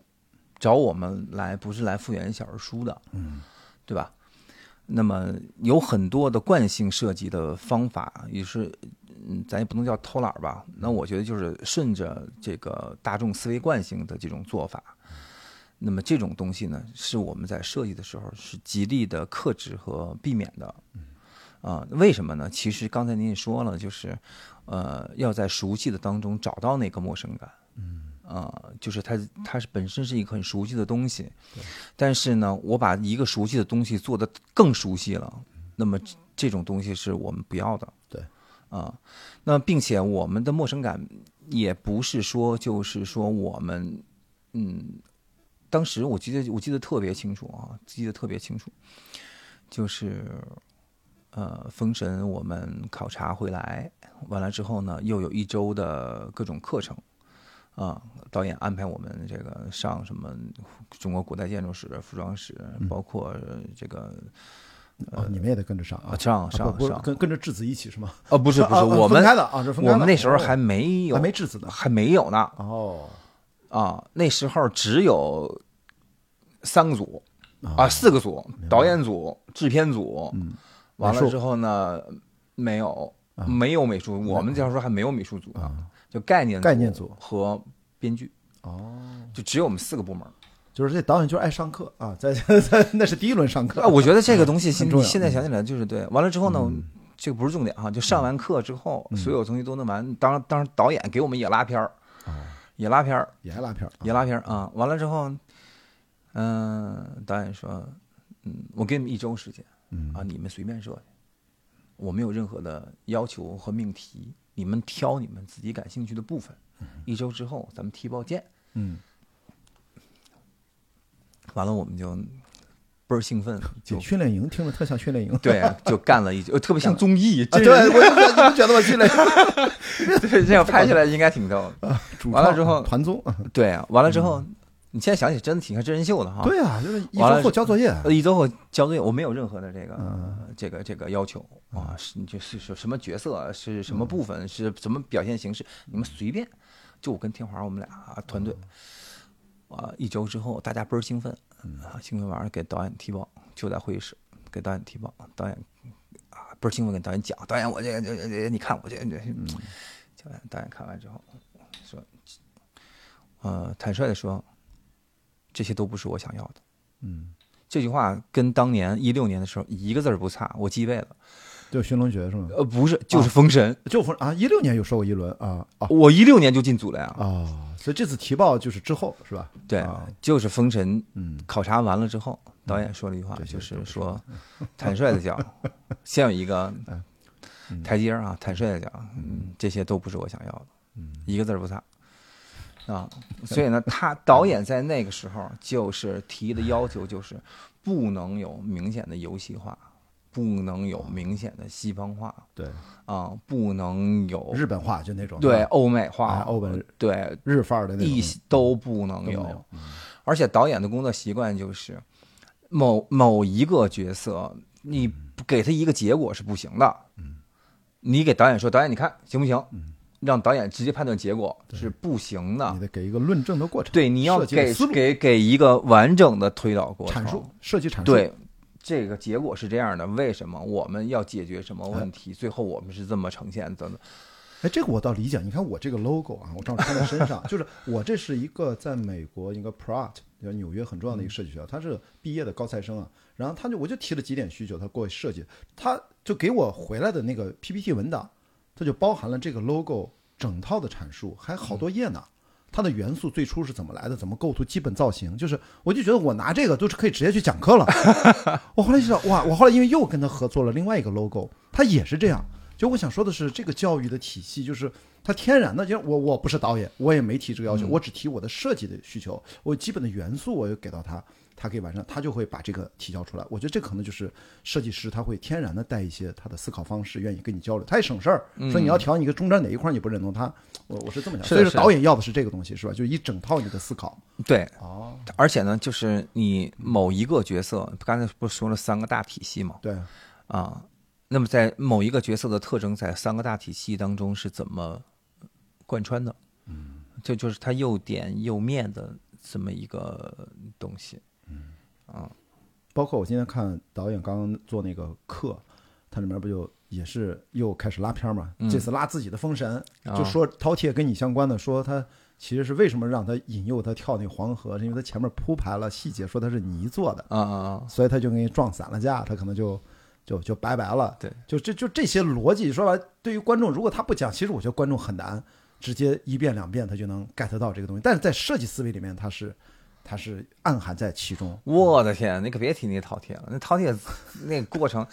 找我们来不是来复原小人书的，嗯，对吧？那么有很多的惯性设计的方法，也是，嗯，咱也不能叫偷懒儿吧。那我觉得就是顺着这个大众思维惯性的这种做法。那么这种东西呢，是我们在设计的时候是极力的克制和避免的。啊、为什么呢？其实刚才您也说了，就是，呃，要在熟悉的当中找到那个陌生感。嗯啊、就是它它是本身是一个很熟悉的东西，但是呢，我把一个熟悉的东西做得更熟悉了，那么这这种东西是我们不要的。对，啊，那并且我们的陌生感也不是说就是说我们，嗯，当时我记得我记得特别清楚啊，记得特别清楚，就是，呃，封神我们考察回来，完了之后呢，又有一周的各种课程，啊，导演安排我们这个上什么中国古代建筑史、服装史，包括这个哦，你们也得跟着上啊。啊，上上上，跟跟着质子一起是吗？哦，不是不是，啊啊我们我们那时候哦还没有还没质子呢。还没有呢。哦。啊，那时候只有三个组啊，四个组，导演组、制片组，嗯，完了之后呢，没有啊。没有美术，我们那时候还没有美术组呢，啊。就概念概念组。和编剧，哦，就只有我们四个部门。就是这导演就是爱上课啊，在 在那是第一轮上课。啊，我觉得这个东西现现在想起来就是对。完了之后呢嗯，这个不是重点哈，就上完课之后，嗯。所有东西都弄完。当，当时导演给我们也拉片儿，哦。也拉片儿，也拉片儿啊。也拉片儿啊。完了之后，嗯，导演说，嗯，我给你们一周时间嗯啊，你们随便设计，我没有任何的要求和命题，你们挑你们自己感兴趣的部分。一周之后咱们提报见。嗯，完了我们就倍儿兴奋，就训练营听着特像训练营啊，对，就干了一周，特别像综艺，对，我就觉得你们觉得我训练营 对，这样拍起来应该挺逗的。完了之后团综，对啊，完了之后，你现在想起真的挺像真人秀的哈。对啊，就是一周后交作业，呃，一周后交作业，我没有任何的这个、嗯。这个这个要求。啊，是你就是说什么角色，是什么部分，是什么表现形式，你们随便。就我跟天华我们俩啊团队，啊，一周之后大家倍儿兴奋啊，兴奋完了给导演提报，就在会议室给导演提报，导演啊倍儿兴奋跟导演讲，导演我这个这个这个你看我这个这个，导演导演看完之后说，呃，坦率的说，这些都不是我想要的。嗯，这句话跟当年一六年的时候一个字儿不差，我记背了。就寻龙诀是吗？呃，不是，就是封神。就封啊，一六年有说过一轮啊啊我一六年就进组了呀。啊，所以这次提报就是之后是吧？对啊，就是封神。嗯，考察完了之后，导演说了一句话，就是说，坦率的讲，先有一个嗯台阶儿啊，坦率的讲，嗯，这些都不是我想要的，嗯一个字儿不差。啊，所以呢，他导演在那个时候就是提的要求就是不能有明显的游戏化，不能有明显的西方化对，啊，不能有日本化就那种对欧美化哎，欧本对日范儿的那种一都不能有。而且导演的工作习惯就是，某某一个角色，你给他一个结果是不行的。你给导演说，导演你看行不行？让导演直接判断结果是不行的你。得给一个论证的过程，对，你要给给给一个完整的推导过程。阐述设计阐述，对，这个结果是这样的，为什么我们要解决什么问题？最后我们是这么呈现的。哎，这个我倒理解。你看我这个 logo 啊，我正好穿在身上，就是我这是一个在美国一个 Pratt，就纽约很重要的一个设计学校，他是毕业的高材生啊。然后他就我就提了几点需求，他给我设计，他就给我回来的那个 PPT 文档，它就包含了这个 logo 整套的阐述，还好多页呢。它的元素最初是怎么来的？怎么构图？基本造型，就是我就觉得我拿这个都是可以直接去讲课了。我后来就知道，哇！我后来因为又跟他合作了另外一个 logo，他也是这样。就我想说的是，这个教育的体系就是它天然的，就我我不是导演，我也没提这个要求，我只提我的设计的需求，我基本的元素我就给到他，他可以完善，他就会把这个提交出来。我觉得这可能就是设计师他会天然的带一些他的思考方式，愿意跟你交流，他也省事儿。说你要调你一个中间哪一块你不认同他，我我是这么想，所以说导演要的是这个东西是吧？就是一整套你的思考。对，哦，而且呢，就是你某一个角色，刚才不是说了三个大体系嘛？对，啊，那么在某一个角色的特征在三个大体系当中是怎么贯穿的？嗯，这就是他又点又面的这么一个东西。包括我今天看导演刚刚做那个课，它里面不就也是又开始拉片儿嘛？嗯这次拉自己的封神，啊就说饕餮跟你相关的，说他其实是为什么让他引诱他跳那个黄河，是因为他前面铺排了细节，说他是泥做的，啊啊啊！所以他就给你撞散了架，他可能就就就拜拜了。对，就这就这些逻辑，说白了，对于观众，如果他不讲，其实我觉得观众很难直接一遍两遍他就能 get 到这个东西，但是在设计思维里面，他是它是暗含在其中。我的天，你可别提那饕餮了，那饕餮 那个过程，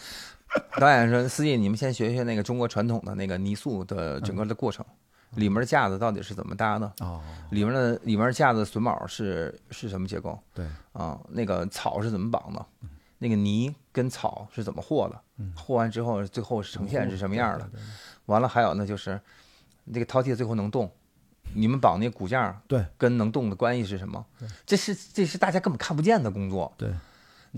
导演说：“司机，你们先学学那个中国传统的那个泥塑的整个的过程，里面的架子到底是怎么搭的？哦，里面的里面架子榫卯是是什么结构？对，啊，那个草是怎么绑的？那个泥跟草是怎么和的，和完之后最后呈现是什么样的。完了还有呢，就是那个饕餮最后能动，你们绑那骨架对。跟能动的关系是什么？这是这是大家根本看不见的工作。对，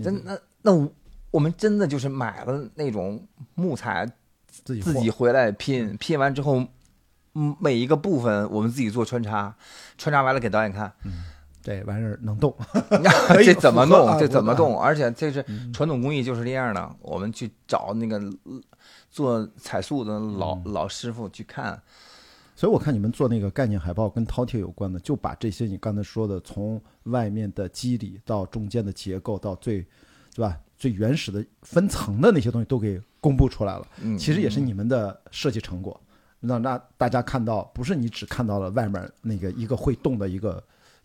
真那那我我们真的就是买了那种木材，自己自己回来拼，拼完之后，嗯，每一个部分我们自己做穿插，穿插完了给导演看，这玩意儿能动，这怎么弄？这怎么动？而且这是传统工艺就是这样的，我们去找那个呃做彩塑的老嗯。老师傅去看，所以我看你们做那个概念海报跟饕餮有关的，就把这些你刚才说的，从外面的肌理到中间的结构到最，对吧？最原始的分层的那些东西都给公布出来了。嗯，其实也是你们的设计成果，让那大家看到，不是你只看到了外面那个一个会动的一个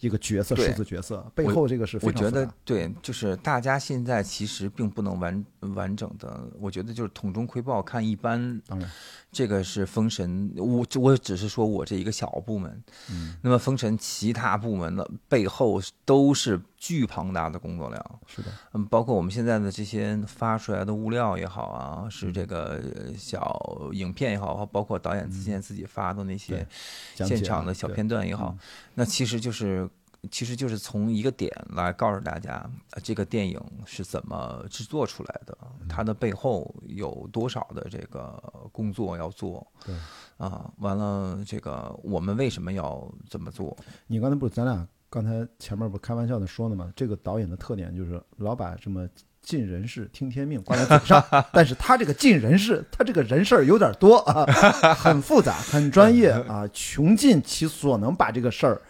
一个角色，数字角色背后这个是非我觉得对，就是大家现在其实并不能完完整的，我觉得就是统中窥豹看一般，当然，这个是封神，我我只是说我这一个小部门，嗯，那么封神其他部门的背后都是巨庞大的工作量，是的，嗯，包括我们现在的这些发出来的物料也好啊，是这个呃小影片也好，包括导演之前自己发的那些现场的小片段也好，那其实就是。其实就是从一个点来告诉大家，呃这个电影是怎么制作出来的，它的背后有多少的这个工作要做。对啊，完了，这个我们为什么要这么做？你刚才不是咱俩刚才前面不开玩笑的说呢嘛？这个导演的特点就是老把这么尽人事听天命挂在嘴上，但是他这个尽人事，他这个人事儿有点多啊，很复杂，很专业 啊，穷尽其所能把这个事儿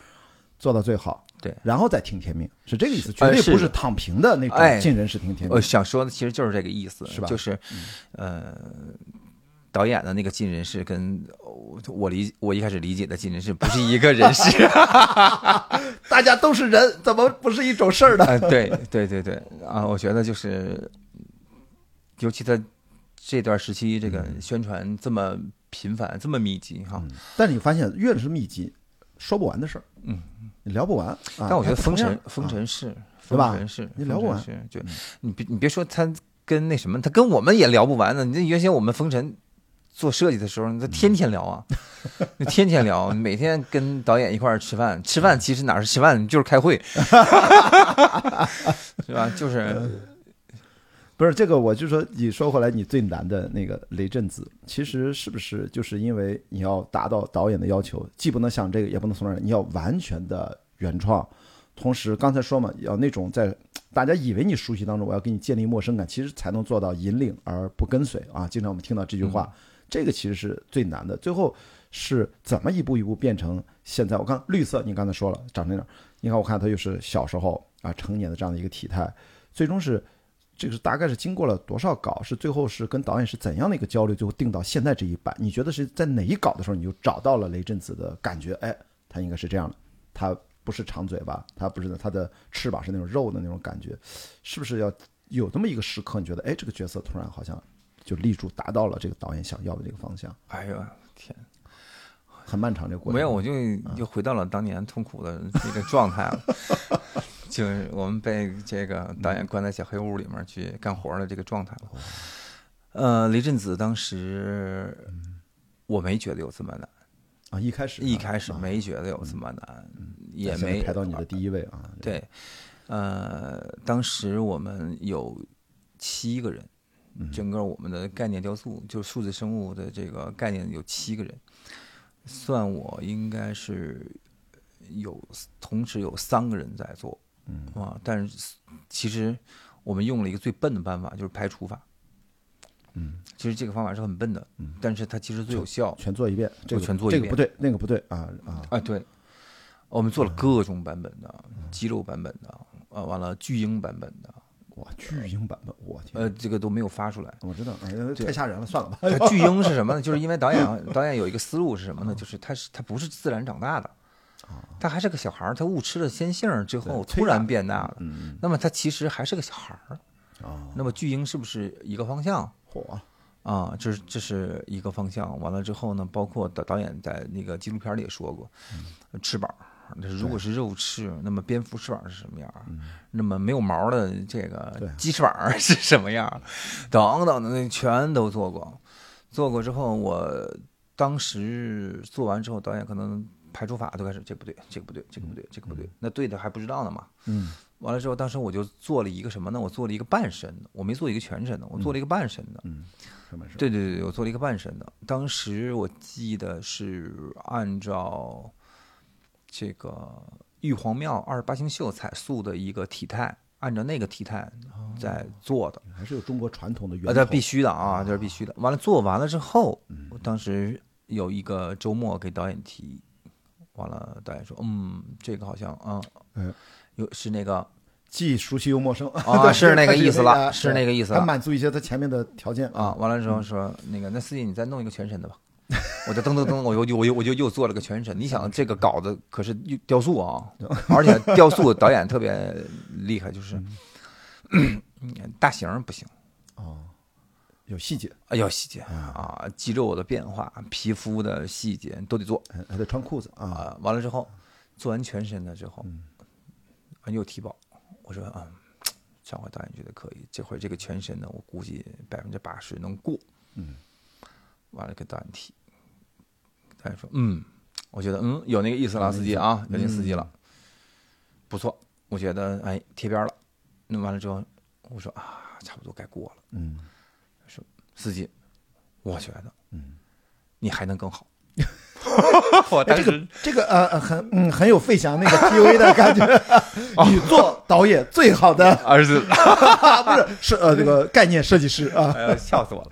做到最好。对然后再听天命，是这个意思，绝对不是躺平的那哎种尽人事听天命我。想说的其实就是这个意思，是吧嗯就是，呃，导演的那个尽人事跟我我理我一开始理解的尽人事不是一个人事。大家都是人，怎么不是一种事儿呢？啊，对对对对啊，我觉得就是，尤其在这段时期，这个宣传这么频繁、这么密集哈，但是你发现越是密集，说不完的事儿，嗯，你聊不完。啊但我觉得封它不同样神封神是对封吧神是你聊不完就你别你别说他跟那什么，他跟我们也聊不完呢。你这原先我们封神。做设计的时候，他天天聊啊，就天天聊，每天跟导演一块儿吃饭。吃饭其实哪是吃饭，就是开会，是吧？就是不是这个，我就说你说回来，你最难的那个雷震子，其实是不是就是因为你要达到导演的要求，既不能想这个，也不能从那儿，你要完全的原创，同时刚才说嘛，要那种在大家以为你熟悉当中，我要给你建立陌生感，其实才能做到引领而不跟随啊。经常我们听到这句话，这个其实是最难的。最后是怎么一步一步变成现在？我看绿色，你刚才说了长成这样，你看我看他又是小时候啊成年的这样的一个体态，最终是。这个是大概是经过了多少稿？是最后是跟导演是怎样的一个交流？最后定到现在这一版？你觉得是在哪一稿的时候你就找到了雷震子的感觉？哎，他应该是这样的，他不是长嘴巴，他不是的，他的翅膀是那种肉的那种感觉，是不是要有这么一个时刻？你觉得哎，这个角色突然好像就立住，达到了这个导演想要的这个方向？哎呦天，很漫长这个过程。没有，我就又回到了当年痛苦的这个状态了。就是我们被这个导演关在小黑屋里面去干活的这个状态了。呃，雷震子当时我没觉得有这么难，啊，一开始一开始啊没觉得有这么难，也没排到你的第一位啊。对，呃，当时我们有七个人，整个我们的概念雕塑就是数字生物的这个概念有七个人，算我应该是有同时有三个人在做，嗯。啊，但是其实我们用了一个最笨的办法，就是排除法。嗯，其实这个方法是很笨的，嗯。但是它其实最有效。全做一遍，这个全做一遍。这个不对，那个不对啊啊！啊，对，我们做了各种版本的，肌肉版本的，啊，完了巨婴版本的，哇，巨婴版本，我天！呃，这个都没有发出来。我知道，哎呀，太吓人了，算了吧。它 巨婴是什么呢？就是因为导演导演有一个思路是什么呢？就是他是他不是自然长大的，他还是个小孩儿，他误吃了鲜杏之后突然变大了，嗯那么他其实还是个小孩儿。啊，那么巨婴是不是一个方向？火啊，这是这是一个方向。完了之后呢，包括导导演在那个纪录片里也说过，翅膀，那如果是肉翅，那么蝙蝠翅膀是什么样？嗯那么没有毛的这个鸡翅膀 是什么样？等等的，那全都做过。做过之后，我当时做完之后，导演可能排除法都开始，这不对，这个不对，这个不对，这个不对。那对的还不知道呢嘛。嗯完了之后，当时我就做了一个什么呢？我做了一个半身的，我没做一个全身的，我做了一个半身的。嗯，什么是？对对对，我做了一个半身的。当时我记得是按照这个玉皇庙二十八星宿彩塑的一个体态，按照那个体态在做的。还是有中国传统的啊，源头这必须的啊，这是必须的。完了做完了之后，我当时有一个周末给导演提，完了导演说，嗯，这个好像啊，嗯，有是那个既熟悉又陌生啊 对是那个意思了啊是那个意思还了满足一些他前面的条件啊，完了之后说那个那司机你再弄一个全身的吧，我就噔噔噔，我又我又我就又做了个全身。你想这个稿子可是雕塑啊，而且雕塑导演特别厉害，就是 大型不行。哦，有细节，啊，有细节啊，肌肉的变化、皮肤的细节都得做还还得穿裤子啊。啊。完了之后，做完全身了之后，啊又提报，我说啊，上回导演觉得可以，这回这个全身呢我估计百分之八十能过。嗯，完了跟导演提，导演说嗯，我觉得嗯有那个意思了，司机啊，有那个司机了，不错，我觉得哎贴边了。那完了之后，我说啊，差不多该过了。嗯。说司机，我觉得，嗯，你还能更好。我哎，当时这个这个呃呃很嗯很有费翔那个 PUA 的感觉，你做导演最好的。儿子，不是是呃这个概念设计师啊。哎，笑死我了！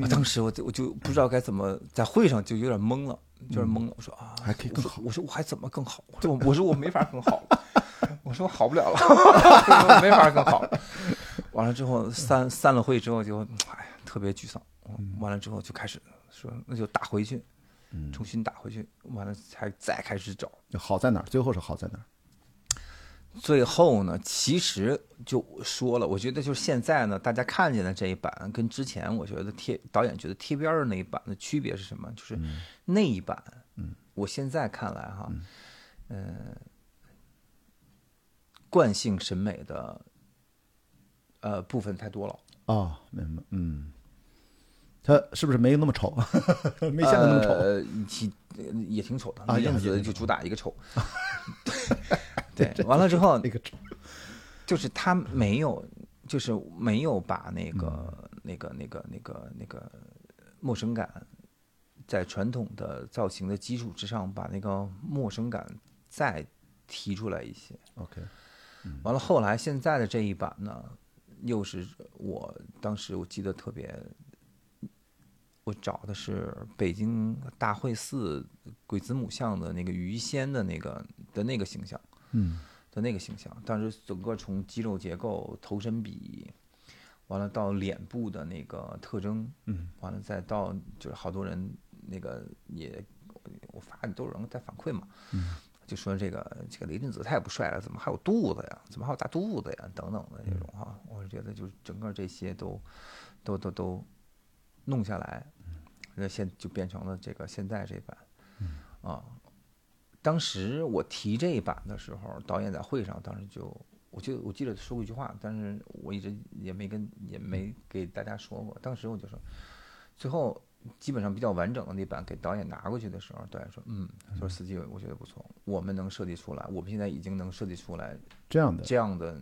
我当时我就我就不知道该怎么在会上就有点懵了，有点懵了。我说啊，还可以更好我说我还怎么更好？我说我我说我没法更好，我说我好不了了，我没法更好。完了之后散散了会之后就哎呀特别沮丧。完了之后就开始说那就打回去，重新打回去。完了才再开始找。好在哪儿？最后是好在哪儿？最后呢，其实就说了，我觉得就是现在呢，大家看见的这一版跟之前我觉得贴导演觉得贴边的那一版的区别是什么？就是那一版，嗯，我现在看来哈，嗯、惯性审美的呃部分太多了，哦，明白，嗯，他是不是没那么丑？没现在那么丑？也挺丑的，那阵啊也也挺子就主打一个丑，对，完了之后那个丑，就是他没有，就是没有把那个、嗯那个、那个、那个、那个陌生感，在传统的造型的基础之上，把那个陌生感再提出来一些。OK，完了，后来现在的这一版呢，又是我当时我记得特别，我找的是北京大会寺鬼子母像的那个鱼仙的那个的那个形象。嗯的那个形象，当时整个从肌肉结构、头身比，完了到脸部的那个特征，嗯，完了再到就是好多人那个也我发都有人在反馈嘛，嗯，就说这个这个雷震子太不帅了，怎么还有肚子呀？怎么还有大肚子呀？等等的这种哈，我是觉得就是整个这些都都都都弄下来，那现就变成了这个现在这版，啊。当时我提这一版的时候，导演在会上，当时就，我记得我记得说过一句话，但是我一直也没跟也没给大家说过。当时我就说，最后基本上比较完整的那版给导演拿过去的时候，导演说，嗯，说司机我觉得不错，我们能设计出来，我们现在已经能设计出来这样的这样的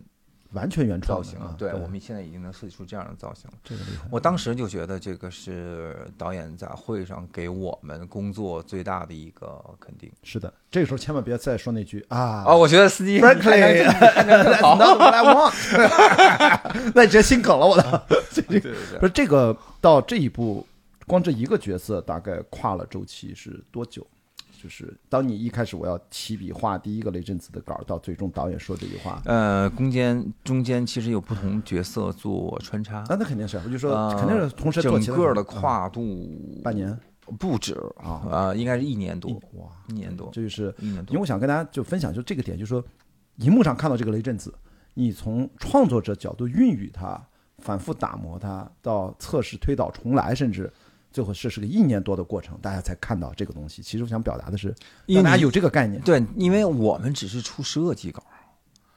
完全原创造型啊，对我们现在已经能设计出这样的造型了。这个厉害。我当时就觉得这个是导演在会上给我们工作最大的一个肯定。是的，这个时候千万别再说那句啊哦，我觉得司机 Frankly, 看着更好。not what I want，那直接心梗了，我 对对对不是这个到这一步，光这一个角色大概跨了周期是多久？就是当你一开始我要起笔画第一个雷震子的稿，到最终导演说这句话，呃，中间中间其实有不同角色做穿插，那，那肯定是，我就说呃肯定是同时做整个的。嗯跨度半年。不止啊。啊，应该是一年多，哇，一年多，这就是一年多。因为我想跟大家就分享，就这个点，就是说，荧幕上看到这个雷震子，你从创作者角度孕育它，反复打磨它，到测试、推倒、重来，甚至最后是是个一年多的过程，大家才看到这个东西。其实我想表达的是，大家有这个概念对，因为我们只是出设计稿，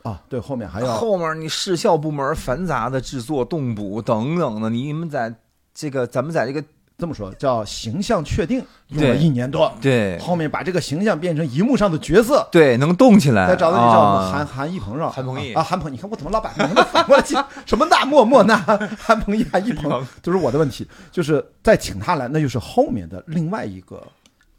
啊。对，后面还要后面你视效部门繁杂的制作、动补等等的，你们在这个咱们在这个这么说，叫形象确定，用了一年多，对后面把这个形象变成荧幕上的角色。对能动起来，再找到你叫我们啊韩韩一鹏是吧？韩鹏毅啊，韩鹏，你看我怎么老把名字反过来记？什么那莫莫那 韩鹏毅、韩一鹏就是我的问题。就是再请他来，那就是后面的另外一个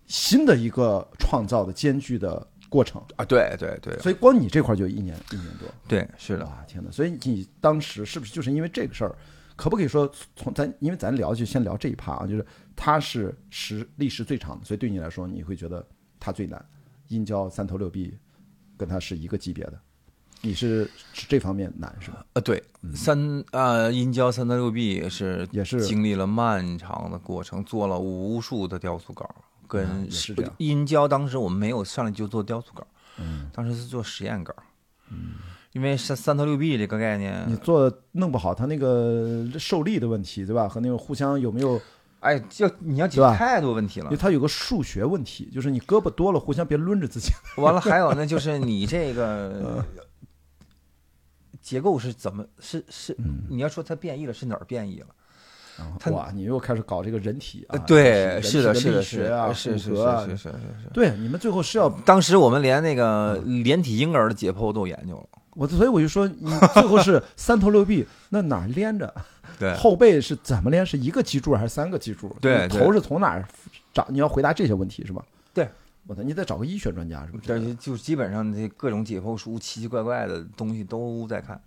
新的一个创造的艰巨的过程。啊，对对对所以光你这块就一年一年多，对，是的，啊，天哪！所以你当时是不是就是因为这个事儿？可不可以说从咱因为咱聊就先聊这一趴啊，就是它是时历时最长的，所以对你来说你会觉得它最难。阴交三头六臂跟它是一个级别的，你是是这方面难是吧？呃，对，三呃阴交三头六臂是也是。经历了漫长的过程，做了无数的雕塑稿，嗯跟也是这样。阴交当时我们没有上来就做雕塑稿，嗯，当时是做实验稿，嗯，因为三三头六臂这个概念你，做弄不好，它那个受力的问题，对吧？和那个互相有没有？哎，就你要解决太多问题了因为。它有个数学问题，就是你胳膊多了，互相别抡着自己。完了，还有呢，就是 你这嗯个结构是怎么是是，嗯你要说它变异了，是哪儿变异了？它哇，你又开始搞这个人体啊呃，对，是的，是的，学啊，是是骨骼啊是是是是是。对，你们最后是要当时我们连那个嗯连体婴儿的解剖都研究了。我，所以我就说，你最后是 三头六臂，那哪儿连着？对后背是怎么连？是一个脊柱还是三个脊柱？对头是从哪儿长？你要回答这些问题是吧？对，我操，你得找个医学专家是不是？但是就基本上这各种解剖书奇奇怪怪的东西都在看。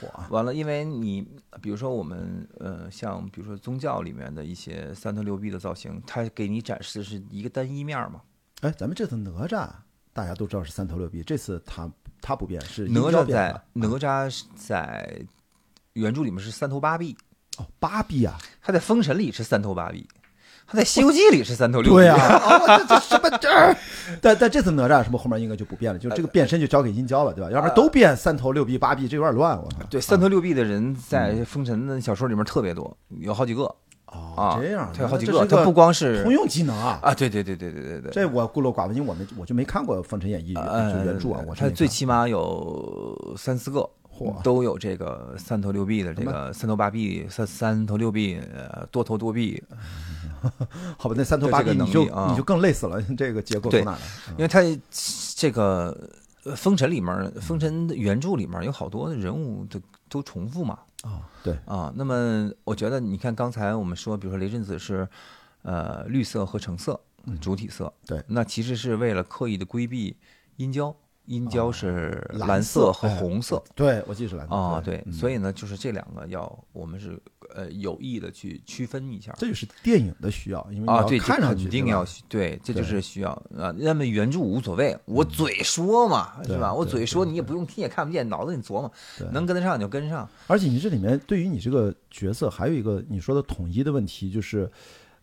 嚯，完了，因为你比如说我们呃，像比如说宗教里面的一些三头六臂的造型，它给你展示的是一个单一面嘛。哎，咱们这次哪吒大家都知道是三头六臂，这次他他不变，是哪吒在哪吒是在原著里面是三头八臂，哦八臂啊，他在封神里是三头八臂，他在西游记里是三头六臂。对呀、啊，这这什么这儿？但但这次哪吒是不是后面应该就不变了？就这个变身就交给殷郊了，对吧？要不然都变三头六臂八臂，这有点乱，我操。对，三头六臂的人在封神的小说里面特别多，有好几个哦啊，，这样，他有好几个，他不光是通用技能啊。啊，对对对对对对对，这我孤陋寡闻，因为我们我就没看过《封神演义》原著啊，我是他最起码有三四个嚯，都有这个三头六臂的这个三头八臂、三三头六臂、呃多头多臂，好吧，那三头八臂你就你就更累死了，这个结构对从哪来？因为它这个呃封神里面，封神原著里面有好多的人物都都重复嘛，啊，对，啊，那么我觉得你看刚才我们说，比如说雷震子是呃绿色和橙色主体色，对。那其实是为了刻意的规避阴交，阴交是蓝蓝色和哎红色。对我记得是蓝色啊，对，嗯所以呢，就是这两个要我们是呃有意的去区分一下这就是电影的需要，因为你啊，对，看上去肯定要对，这就是需要啊。那么原著无所谓，我嘴说嘛，是吧？我嘴说你也不用听，也看不见，脑子里琢磨对，能跟得上你就跟上。而且你这里面对于你这个角色还有一个你说的统一的问题，就是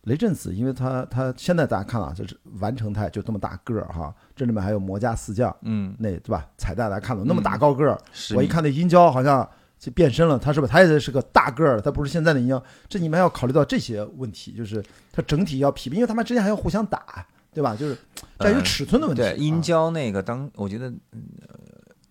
雷震子，因为他他现在大家看啊，就是完成态就这么大个儿哈，这里面还有魔家四将，嗯，那对吧？彩蛋大家看了那么大高个儿，是我一看那阴交好像就变身了，他是不是？他也是个大个儿，他不是现在的阴交，这你们要考虑到这些问题，就是他整体要匹配，因为他们之间还要互相打，对吧？就是这有呃尺寸的问题。对，阴啊交那个当我觉得，嗯呃，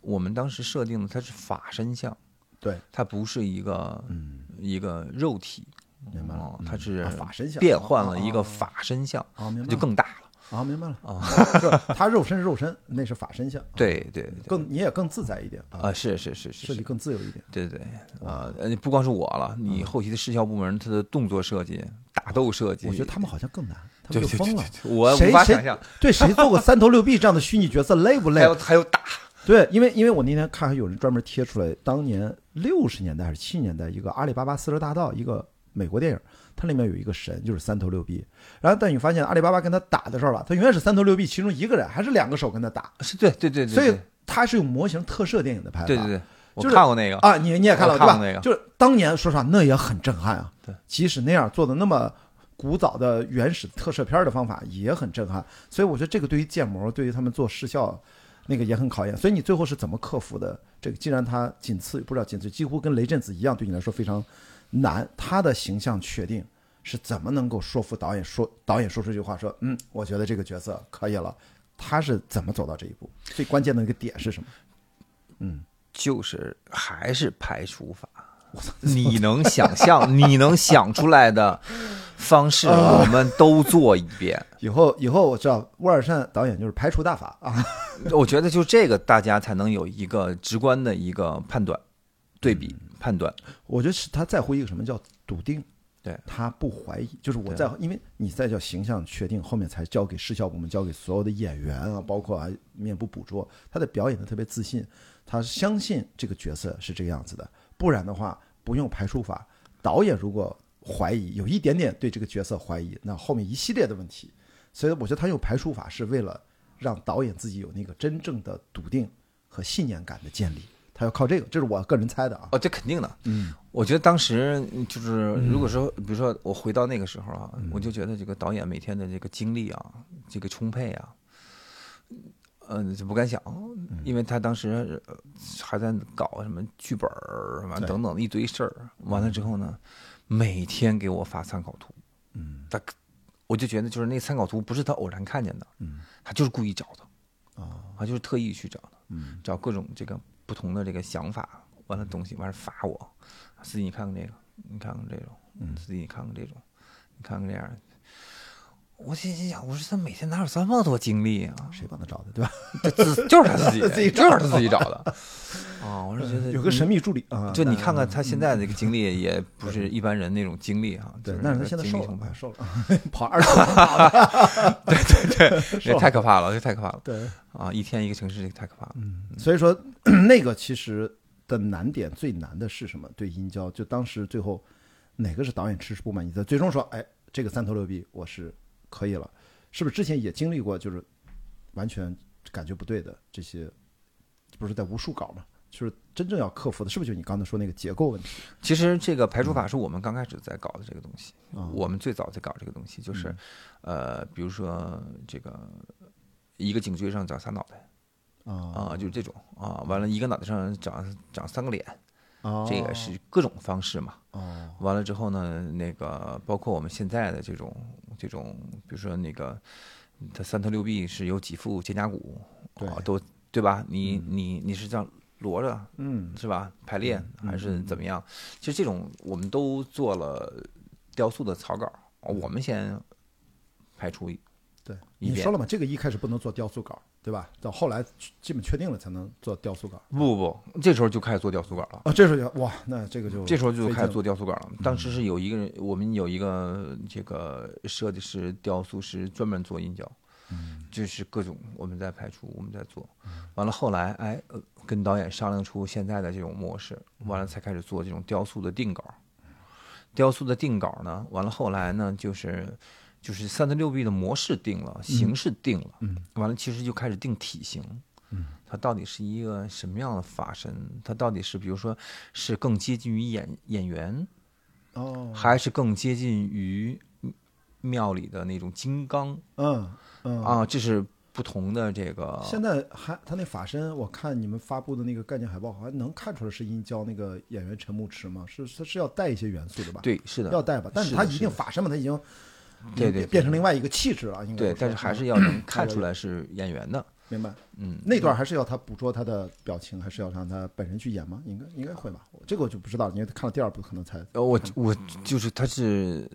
我们当时设定的他是法身像，对，他不是一个嗯，一个肉体，明白了哦，嗯它是啊法身像变换了一啊个法身像，啊，明白就更大了啊，明白了啊。是他肉身是肉身，那是法身像，对对对，更你也更自在一点啊，啊，是是是是设计，更自由一点。对对啊，呃，不光是我了，嗯你后期的视效部门，它的动作设计、打斗设计，我觉得他们好像更难，他们就疯了。我无法想象，对谁做过三头六臂这样的虚拟角色累不累还？有还有打，对，因为因为我那天看还有人专门贴出来，当年六十年代还是七十年代一个《阿里巴巴四十大盗》一个美国电影，它里面有一个神就是三头六臂，然后但你发现阿里巴巴跟他打的时候吧，他永远是三头六臂其中一个人，还是两个手跟他打，是对对对对，所以对他是用模型特摄电影的拍法。对对对，我就是看过那个，啊，你你也看了对吧？那个就是当年说实话，那也很震撼啊。对，即使那样做的那么古早的原始特摄片的方法也很震撼。所以我觉得这个对于建模，对于他们做视效，那个也很考验。所以你最后是怎么克服的？这个既然它仅次不知道仅次，几乎跟雷震子一样，对你来说非常难。他的形象确定是怎么能够说服导演说导演说出一句话说嗯，我觉得这个角色可以了，他是怎么走到这一步？最关键的一个点是什么？嗯，就是还是排除法。你能想象，你能想出来的方式，我们都做一遍。以后以后我知道，沃尔善导演就是排除大法啊。我觉得就这个，大家才能有一个直观的一个判断、对比判断。我觉得是他在乎一个什么叫笃定，对他不怀疑，就是我在，因为你在叫形象确定，后面才交给视效部门，交给所有的演员啊，包括啊面部捕捉，他的表演的特别自信，他相信这个角色是这个样子的。不然的话，不用排除法。导演如果怀疑，有一点点对这个角色怀疑，那后面一系列的问题。所以我觉得他用排除法是为了让导演自己有那个真正的笃定和信念感的建立。他要靠这个，这是我个人猜的啊。哦，这肯定的。嗯，我觉得当时就是，如果说，比如说我回到那个时候啊，我就觉得这个导演每天的这个精力啊，这个充沛啊，嗯，就不敢想，因为他当时呃还在搞什么剧本儿什么对等等一堆事儿。完了之后呢，每天给我发参考图。嗯，他我就觉得就是那参考图不是他偶然看见的，嗯，他就是故意找的，啊，他就是特意去找的。嗯，找各种这个不同的这个想法，完了东西完了发我，司机你看看这个，你看看这种，嗯司机你看看这种，你看看这样的。我心心想，我说他每天哪有这么多精力啊？谁帮他找的，对吧？这自就是他自己，自己就是他自己找的。啊，我是觉得有个神秘助理啊，就你看看他嗯现在这个精力，也不是一般人那种精力哈。对就，但是他现在瘦了瘦了，跑二十公里跑的，这太可怕了，这太可怕了对，啊！一天一个城市，这个太可怕了。嗯，所以说 那个其实的难点最难的是什么？对殷郊，就当时最后哪个是导演迟迟不满意的？最终说，哎，这个三头六臂我是可以了，是不是之前也经历过就是完全感觉不对的这些？不是在无数稿嘛？就是真正要克服的，是不是就你刚才说那个结构问题？其实这个排除法是我们刚开始在搞的这个东西，啊我们最早在搞这个东西，就是，呃，比如说这个一个颈椎上长仨脑袋啊啊，就是这种啊，完了一个脑袋上长长三个脸，啊，这也是各种方式嘛。哦完了之后呢，那个包括我们现在的这种这种，比如说那个它三头六臂是有几副肩胛骨，对啊，都对吧？你你你是这样摞着嗯是吧？排练还是怎么样？其实这种我们都做了雕塑的草稿，我们先排除一对，你说了嘛，这个一开始不能做雕塑稿，对吧？到后来基本确定了才能做雕塑稿。不不不，这时候就开始做雕塑稿了。啊，这时候就哇，那这个就这时候就开始做雕塑稿了。当时是有一个人，我们有一个这个设计师、雕塑师专门做阴胶，就是各种我们在排除，我们在做。完了后来，哎，呃跟导演商量出现在的这种模式，完了才开始做这种雕塑的定稿。雕塑的定稿呢，完了后来呢，就是就是三头六臂的模式定了，形式定了，嗯完了其实就开始定体型，嗯，它到底是一个什么样的法身？它到底是比如说是更接近于演演员，哦，还是更接近于庙里的那种金刚嗯嗯啊？这是不同的这个。现在还他那法身，我看你们发布的那个概念海报，好像能看出来是殷郊那个演员陈牧驰吗？是他是要带一些元素的吧？，对，是的，要带吧。但是他一定法身嘛，他已经对对对变变成另外一个气质了，应该对，但是还是嗯要能看出来是演员的。明白。嗯，那段还是要他捕捉他的表情，还是要让他本人去演吗？应该应该会吧。这个我就不知道，因为看了第二部可能才呃，我我就是他是，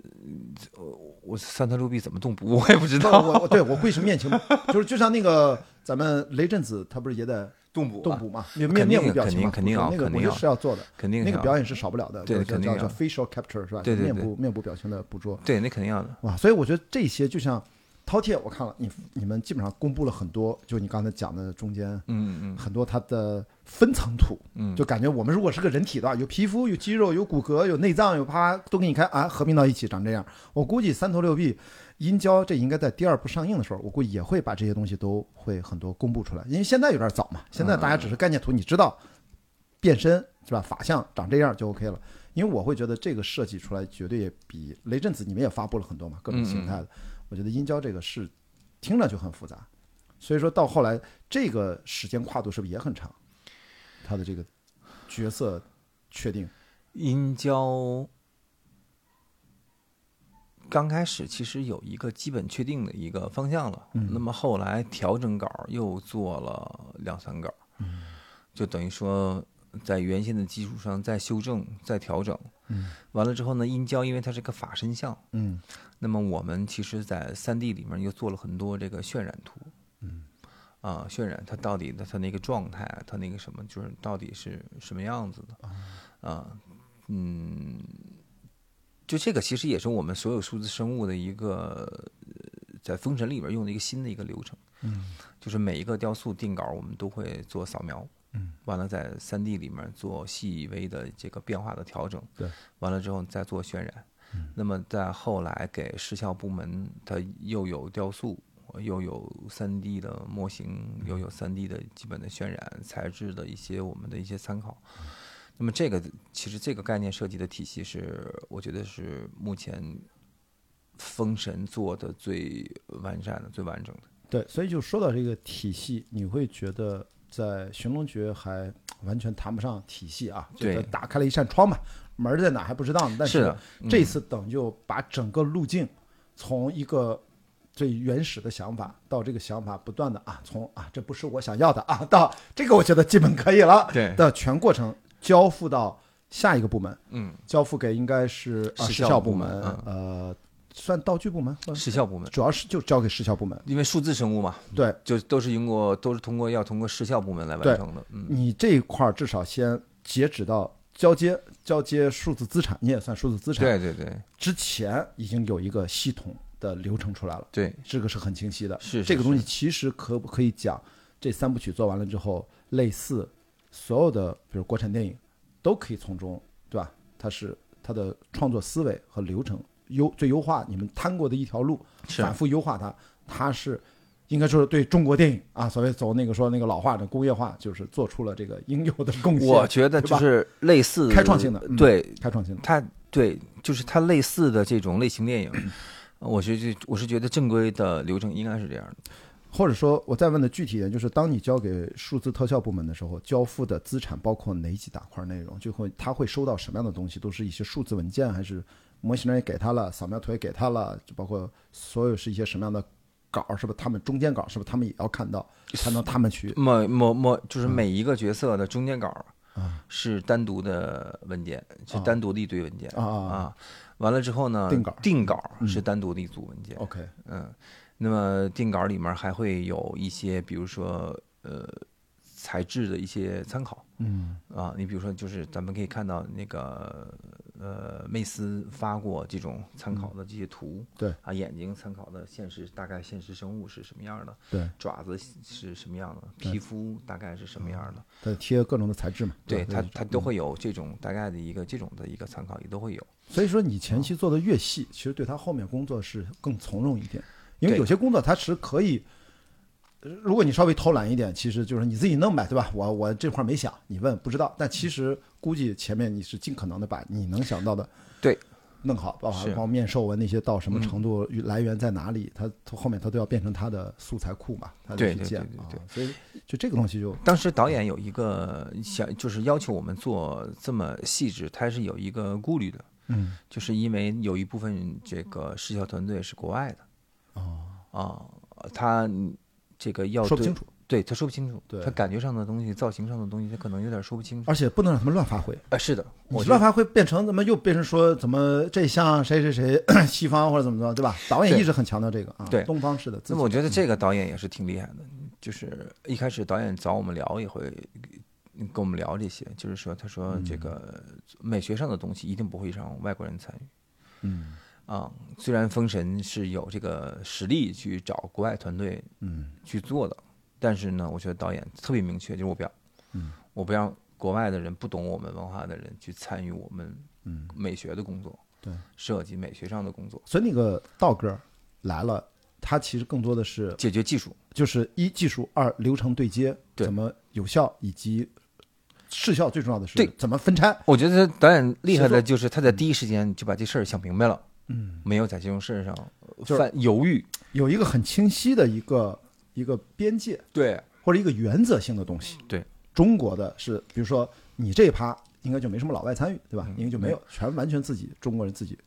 呃我三头六臂怎么动捕我也不知道。我对我会是面情，就是就像那个咱们雷震子，他不是也得动捕动捕嘛，面肯定面部表情嘛，肯定肯定要那个我觉得肯定要是要做的，肯定那个表演是少不了的，对肯定要 facial capture 是吧？面对对对部面部表情的捕捉。对，那肯定要的。哇，所以我觉得这些就像饕餮，我看了你你们基本上公布了很多，就你刚才讲的中间嗯嗯很多它的分层图，嗯，就感觉我们如果是个人体的话，有皮肤、有肌肉、有骨骼、有内脏、有啪都给你看啊，合并到一起长这样。我估计三头六臂、殷郊这应该在第二部上映的时候，我估计也会把这些东西都会很多公布出来，因为现在有点早嘛，现在大家只是概念图，你知道变身是吧？法相长这样就 OK 了。因为我会觉得这个设计出来绝对也比雷震子你们也发布了很多嘛，各种形态的。我觉得殷郊这个是听着就很复杂，所以说到后来这个时间跨度是不是也很长？他的这个角色确定，殷郊，刚开始其实有一个基本确定的一个方向了，那么后来调整稿又做了两三稿，就等于说在原先的基础上再修正、再调整。嗯，完了之后呢，音交因为它是个法身像，嗯。那么我们其实，在三 D 里面又做了很多这个渲染图，嗯，啊，渲染它到底的它那个状态，它那个什么，就是到底是什么样子的，啊，嗯，就这个其实也是我们所有数字生物的一个呃在封神里边用的一个新的一个流程，嗯，就是每一个雕塑定稿我们都会做扫描，嗯，完了在三 D 里面做细微的这个变化的调整，对，完了之后再做渲染。嗯那么在后来给视效部门，它又有雕塑，又有三 D 的模型，又有三 D 的基本的渲染材质的一些我们的一些参考。那么这个其实这个概念设计的体系是，我觉得是目前封神做的最完善的、最完整的。对，所以就说到这个体系，你会觉得在寻龙诀还完全谈不上体系啊，就是打开了一扇窗嘛，门儿在哪还不知道呢。但是这次等就把整个路径从一个最原始的想法到这个想法不断的啊，从啊这不是我想要的啊，到这个我觉得基本可以了，对的全过程交付到下一个部门，嗯，交付给应该是啊视视效部门呃，算道具部门，或者视效部门，主要是就交给时效部门。因为数字生物嘛，对。就都是通过都是通过要通过时效部门来完成的。嗯，你这一块儿至少先截止到交接交接数字资产，你也算数字资产。对对对。之前已经有一个系统的流程出来了，对，这个是很清晰的。是是这个东西其实可不可以讲，这三部曲做完了之后，类似所有的比如国产电影，都可以从中对吧？它是它的创作思维和流程优最优化，你们摊过的一条路，反复优化它，它是。应该说是对中国电影啊，所谓走那个说那个老化的工业化，就是做出了这个应有的贡献。我觉得就是类似开创性的嗯对开创性的。它对，就是它类似的这种类型电影，我是觉我是觉得正规的流程应该是这样的。或者说，我再问的具体一点，就是当你交给数字特效部门的时候，交付的资产包括哪几大块内容？就会他会收到什么样的东西？都是一些数字文件，还是模型人也给他了，扫描图也给他了，就包括所有是一些什么样的稿儿？是不是他们中间稿儿？是不是他们也要看到，才能他们去？某某某就是嗯每一个角色的中间稿是单独的文件，是单独的一堆文件啊啊。完了之后呢，定稿嗯定稿是单独的一组文件。OK，嗯，那么定稿里面还会有一些，比如说呃材质的一些参考嗯啊，你比如说就是咱们可以看到那个呃妹斯发过这种参考的这些图，对啊，眼睛参考的现实大概现实生物是什么样的，对，爪子是什么样的，皮肤大概是什么样的，它贴各种的材质嘛。对它它都会有这种大概的一个这种的一个参考，也都会有。所以说，你前期做的越细，其实对他后面工作是更从容一点，因为有些工作它是可以，呃如果你稍微偷懒一点，其实就是你自己弄呗，对吧？我我这块没想，你问不知道，但其实估计前面你是尽可能的把你能想到的对。弄好，包括包括面授文那些到什么程度，来源在哪里，它它后面它都要变成它的素材库嘛，它对对去建对对啊，所以就这个东西就当时导演有一个想，就是要求我们做这么细致，他是有一个顾虑的，嗯。就是因为有一部分这个视效团队是国外的哦，啊，他这个要说不清楚，对他说不清楚，对他感觉上的东西、造型上的东西，他可能有点说不清楚。而且不能让他们乱发挥。啊，是的，你我觉得乱发挥变成怎么又变成说怎么这像谁谁谁 西方或者怎么着，对吧？导演一直很强调这个啊，对东方式的自己。那么我觉得这个导演也是挺厉害的，就是一开始导演找我们聊也会跟我们聊这些，就是说他说这个美学上的东西一定不会让外国人参与。嗯啊，虽然封神是有这个实力去找国外团队嗯。去做的，但是呢，我觉得导演特别明确，就是我不要，嗯，我不让国外的人不懂我们文化的人去参与我们嗯，美学的工作，对，设计美学上的工作，所以那个道哥来了，他其实更多的是解决技术，就是一技术，二流程对接，对怎么有效，以及视效最重要的是对怎么分拆。我觉得导演厉害的就是他在第一时间就把这事儿想明白了，嗯，没有在金融事儿上就是犯犹豫，有一个很清晰的一个一个边界对或者一个原则性的东西。对，中国的是，比如说你这一趴应该就没什么老外参与，对吧？嗯应该就没有，全完全自己中国人自己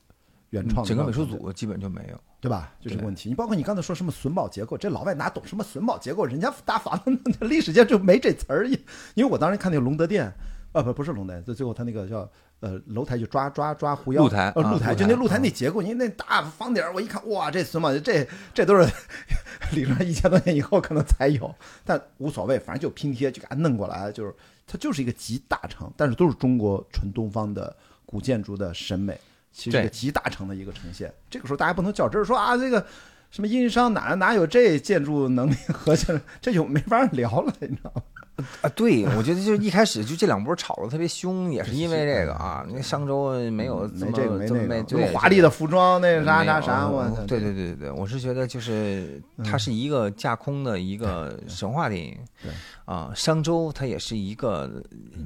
原创的整个美术组基本就没有。对吧？就这个问题。你包括你刚才说什么榫卯结构，这老外哪懂什么榫卯结构？人家大房子历史界就没这词儿。因因为我当时看那个隆德殿，啊不不是隆德殿，最最后他那个叫呃楼台就抓抓抓狐妖露台呃露台啊就那露台啊那结构，你那大房顶儿，我一看哇，这什么这这都是理论上一千多年以后可能才有，但无所谓，反正就拼贴就给它弄过来，就是它就是一个集大成，但是都是中国纯东方的古建筑的审美。其实是一个对集大成的一个呈现。这个时候大家不能较真儿说啊，这个什么殷商哪哪有这建筑能力和这这就没法聊了，你知道吗？啊，对，我觉得就是一开始就这两波吵得特别凶，也是因为这个啊。那商周没有这么没这个没这么华丽的服装，那啥啥啥，我操！对对对对对，我是觉得就是它是一个架空的一个神话电影，对啊，商周它也是一个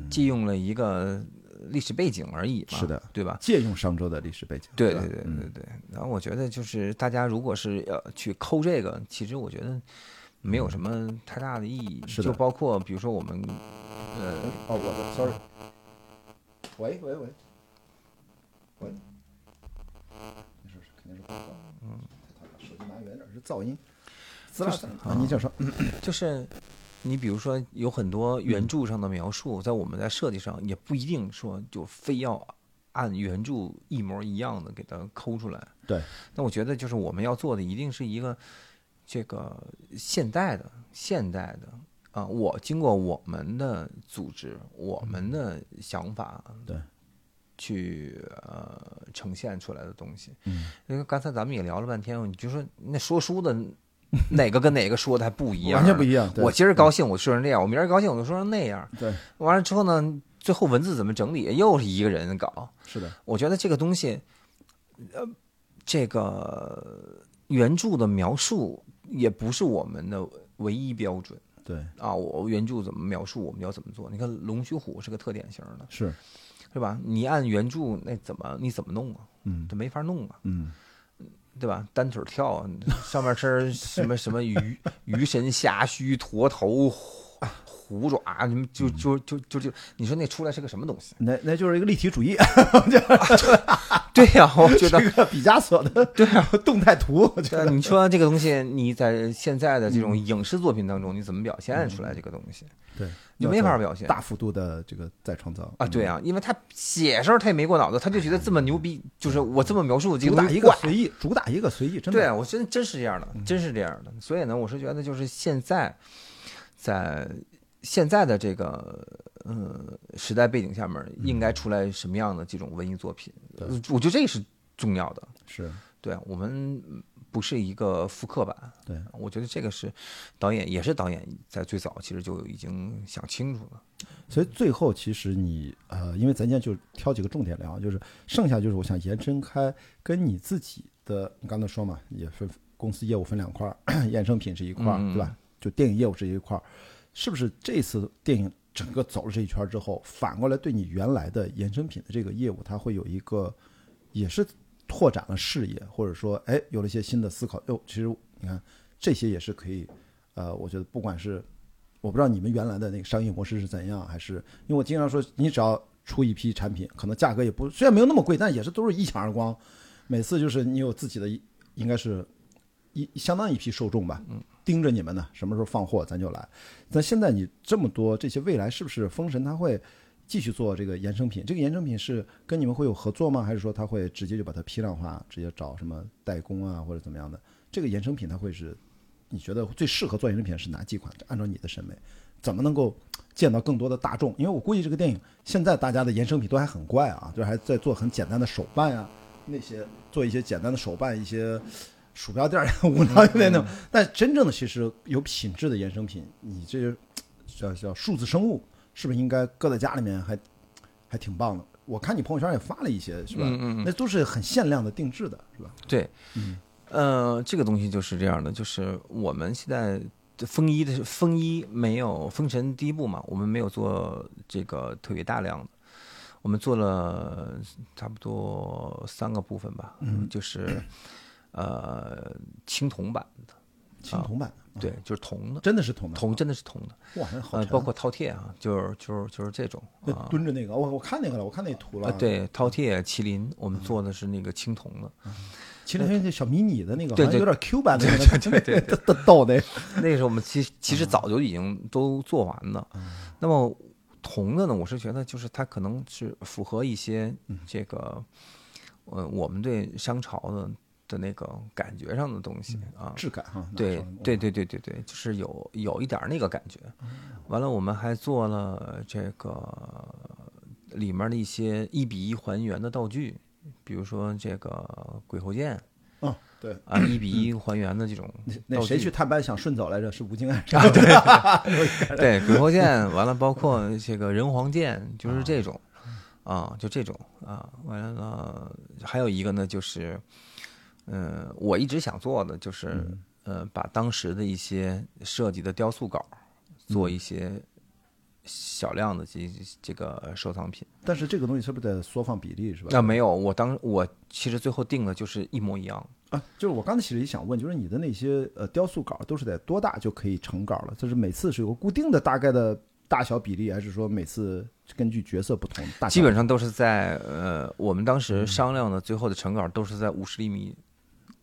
借用了一个历史背景而已嘛，是的，对吧？借用商周的历史背景，吧对对对嗯对对，然后我觉得就是大家如果是要去抠这个，其实我觉得没有什么太大的意义，是的。就包括比如说我们呃哦，我的，sorry，喂喂喂。喂，没事，肯定是广告，嗯，手机拿远点，是噪音。滋啦滋啦啊，你就说，就是你比如说有很多原著上的描述，在我们在设计上也不一定说就非要按原著一模一样的给它抠出来。对，那我觉得就是我们要做的一定是一个这个现代的现代的啊，我经过我们的组织，我们的想法，对，去呃呈现出来的东西。嗯，因为刚才咱们也聊了半天，你就说那说书的哪个跟哪个说的还不一样，完全不一样。我今儿高兴，我说成这样；我明儿高兴，我就说成那样。对，完了之后呢，最后文字怎么整理，又是一个人搞。是的，我觉得这个东西，呃，这个原著的描述也不是我们的唯一标准对，啊。我原著怎么描述，我们要怎么做？你看龙须虎是个特典型的，是，是吧？你按原著那怎么你怎么弄啊？嗯这没法弄啊。嗯，对吧？单腿跳，上半身 什么什么鱼鱼神虾须驼头虎虎爪，你们就就就就就，你说那出来是个什么东西？那那就是一个立体主义，对呀、我觉得这个毕加索的对 动态图，我觉得你说这个东西，你在现在的这种影视作品当中，你怎么表现出来这个东西？对，你没法表现大幅度的这个再创造啊，对啊，因为他写时候他也没过脑子，他就觉得这么牛逼，就是我这么描述这个主打一个随意，主打一个随意，真的对啊，我真真是这样的，真是这样的。所以呢，我是觉得就是现在，在现在的这个呃时代背景下面，应该出来什么样的这种文艺作品？对我觉得这个是重要的。是对我们不是一个复刻版，对，我觉得这个是导演也是导演在最早其实就已经想清楚了。所以最后其实你呃，因为咱今天就挑几个重点聊，就是剩下就是我想延伸开跟你自己的，你刚才说嘛，也分公司业务分两块儿，衍生品是一块对吧？就电影业务是一块儿，是不是这次电影整个走了这一圈之后，反过来对你原来的衍生品的这个业务，它会有一个也是拓展了视野，或者说哎有了一些新的思考。哟，其实你看这些也是可以，呃，我觉得不管是我不知道你们原来的那个商业模式是怎样，还是因为我经常说，你只要出一批产品，可能价格也不虽然没有那么贵，但也是都是一抢而光。每次就是你有自己的，应该是一相当一批受众吧，盯着你们呢，什么时候放货咱就来。那现在你这么多这些未来是不是封神它会继续做这个衍生品？这个衍生品是跟你们会有合作吗？还是说它会直接就把它批量化，直接找什么代工啊或者怎么样的？这个衍生品它会是你觉得最适合做衍生品是哪几款？按照你的审美，怎么能够见到更多的大众？因为我估计这个电影现在大家的衍生品都还很怪啊，就还在做很简单的手办啊，那些做一些简单的手办，一些鼠标垫儿无聊一点那种。但真正的其实有品质的衍生品，你这叫叫数字生物，是不是应该搁在家里面还还挺棒的？我看你朋友圈也发了一些，是吧？嗯嗯嗯那都是很限量的定制的，是吧？对，嗯呃，这个东西就是这样的，就是我们现在的风衣的风衣没有封神第一步嘛，我们没有做这个特别大量的，我们做了差不多三个部分吧，嗯就是 呃青铜版的，青铜版的，对，就是铜的，真的是铜的，铜真的是铜的，哇，那好呃，沉啊，包括饕餮啊，就是就是就是这种啊。蹲着那个，我我看那个了，我看那图了啊，，对，饕餮、麒麟，我们做的是那个青铜的，其实还有那小迷你的那个，好对对像有点 Q 版的那个，对对对，逗逗的，那个是我们其其实早就已经都做完了。那么铜的呢，我是觉得就是它可能是符合一些这个，呃，我们对商朝的的那个感觉上的东西啊。质感哈，那对对对对对对，就是有有一点儿那个感觉。完了，我们还做了这个里面的一些一比一还原的道具，比如说这个鬼猴剑嗯，对，啊，一比一还原的这种那谁去探班想顺走来着？是吴京安啊，对对，鬼猴剑，完了包括这个人皇剑，就是这种，啊，就这种啊，完了还有一个呢，就是，嗯、我一直想做的就是，呃，把当时的一些设计的雕塑稿做一些小量的这这个收藏品。但是这个东西是不是得缩放比例是吧？啊，没有，我当我其实最后定的就是一模一样。啊，就是我刚才其实也想问，就是你的那些呃雕塑稿都是得多大就可以成稿了？就是每次是有个固定的大概的大小比例，还是说每次根据角色不同大小？基本上都是在呃，我们当时商量的最后的成稿都是在五十厘米，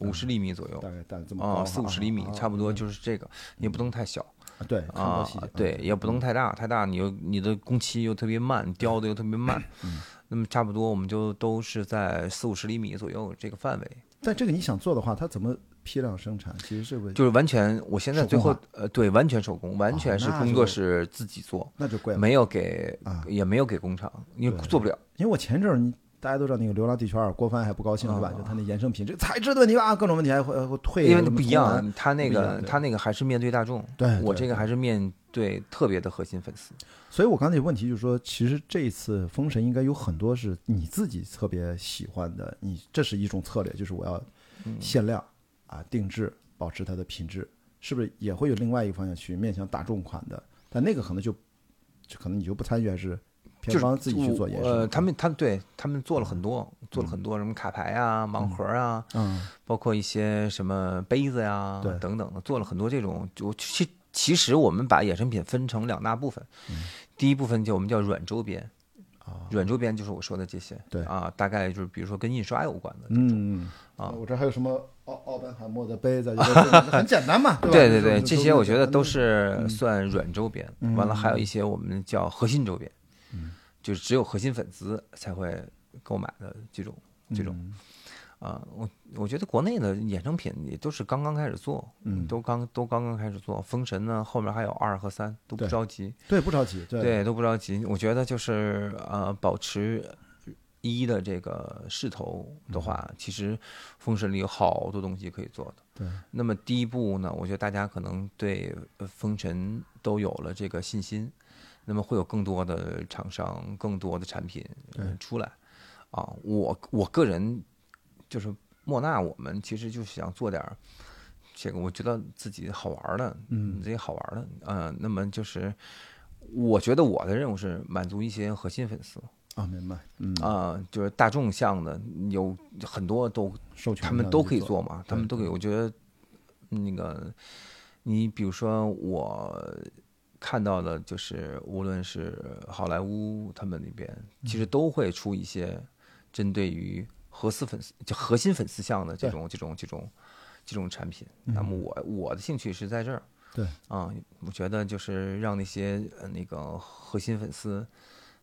五十厘米左右大概大概这么高啊，四五十厘米啊，差不多就是这个，也不能太小啊对，啊对，也不能太大，太大你又你的工期又特别慢，雕的又特别慢，那么差不多我们就都是在四五十厘米左右这个范围，但这个你想做的话，它怎么批量生产？其实是个就是完全我现在最后呃对完全手工，完全是工作就室自己做，那就贵了，没有给啊也没有给工厂，因为做不了。因为我前阵儿你大家都知道那个《流浪地球二》，郭帆还不高兴是吧？啊就他那衍生品这个材质的问题吧，各种问题还会会退，因为不一样他那个他那个还是面对大众，对我这个还是面对特别的核心粉丝。所以我刚才有问题就是说，其实这一次封神应该有很多是你自己特别喜欢的，你这是一种策略，就是我要嗯限量啊定制，保持它的品质，是不是也会有另外一个方向去面向大众款的？但那个可能就就可能你就不参与，还是片就自己去做延伸？呃，他们他对他们做了很多，做了很多什么卡牌啊、盲盒啊，嗯包括一些什么杯子呀对等等的，做了很多这种。就其其实我们把衍生品分成两大部分，嗯第一部分就我们叫软周边。啊软周边就是我说的这些，对啊，大概就是比如说跟印刷有关的，嗯啊我这还有什么奥奥本海默的杯子，很简单嘛，对吧？对对对，这些我觉得都嗯是算软周边。嗯完了，还有一些我们叫核心周边，就是只有核心粉丝才会购买的这种这种。嗯啊，我我觉得国内的衍生品也都是刚刚开始做，嗯都刚都刚刚开始做。封神呢，后面还有二和三，都不着急，对不着急，对对，都不着急。我觉得就是呃，保持一的这个势头的话，其实封神里有好多东西可以做的。对，那么第一步呢，我觉得大家可能对呃封神都有了这个信心，那么会有更多的厂商、更多的产品出来。啊，我我个人就是莫纳，我们其实就想做点儿这个，我觉得自己好玩儿的，嗯自己好玩儿的，嗯、那么就是我觉得我的任务是满足一些核心粉丝啊，明白，嗯啊、就是大众向的有很多都授权他们都可以做嘛，他们都可以。我觉得那个，你比如说我看到的，就是无论是好莱坞他们那边，其嗯实都会出一些针对于核丝粉丝就核心粉丝向的这种这种这种这种产品。那么我我的兴趣是在这儿。对啊，我觉得就是让那些呃那个核心粉丝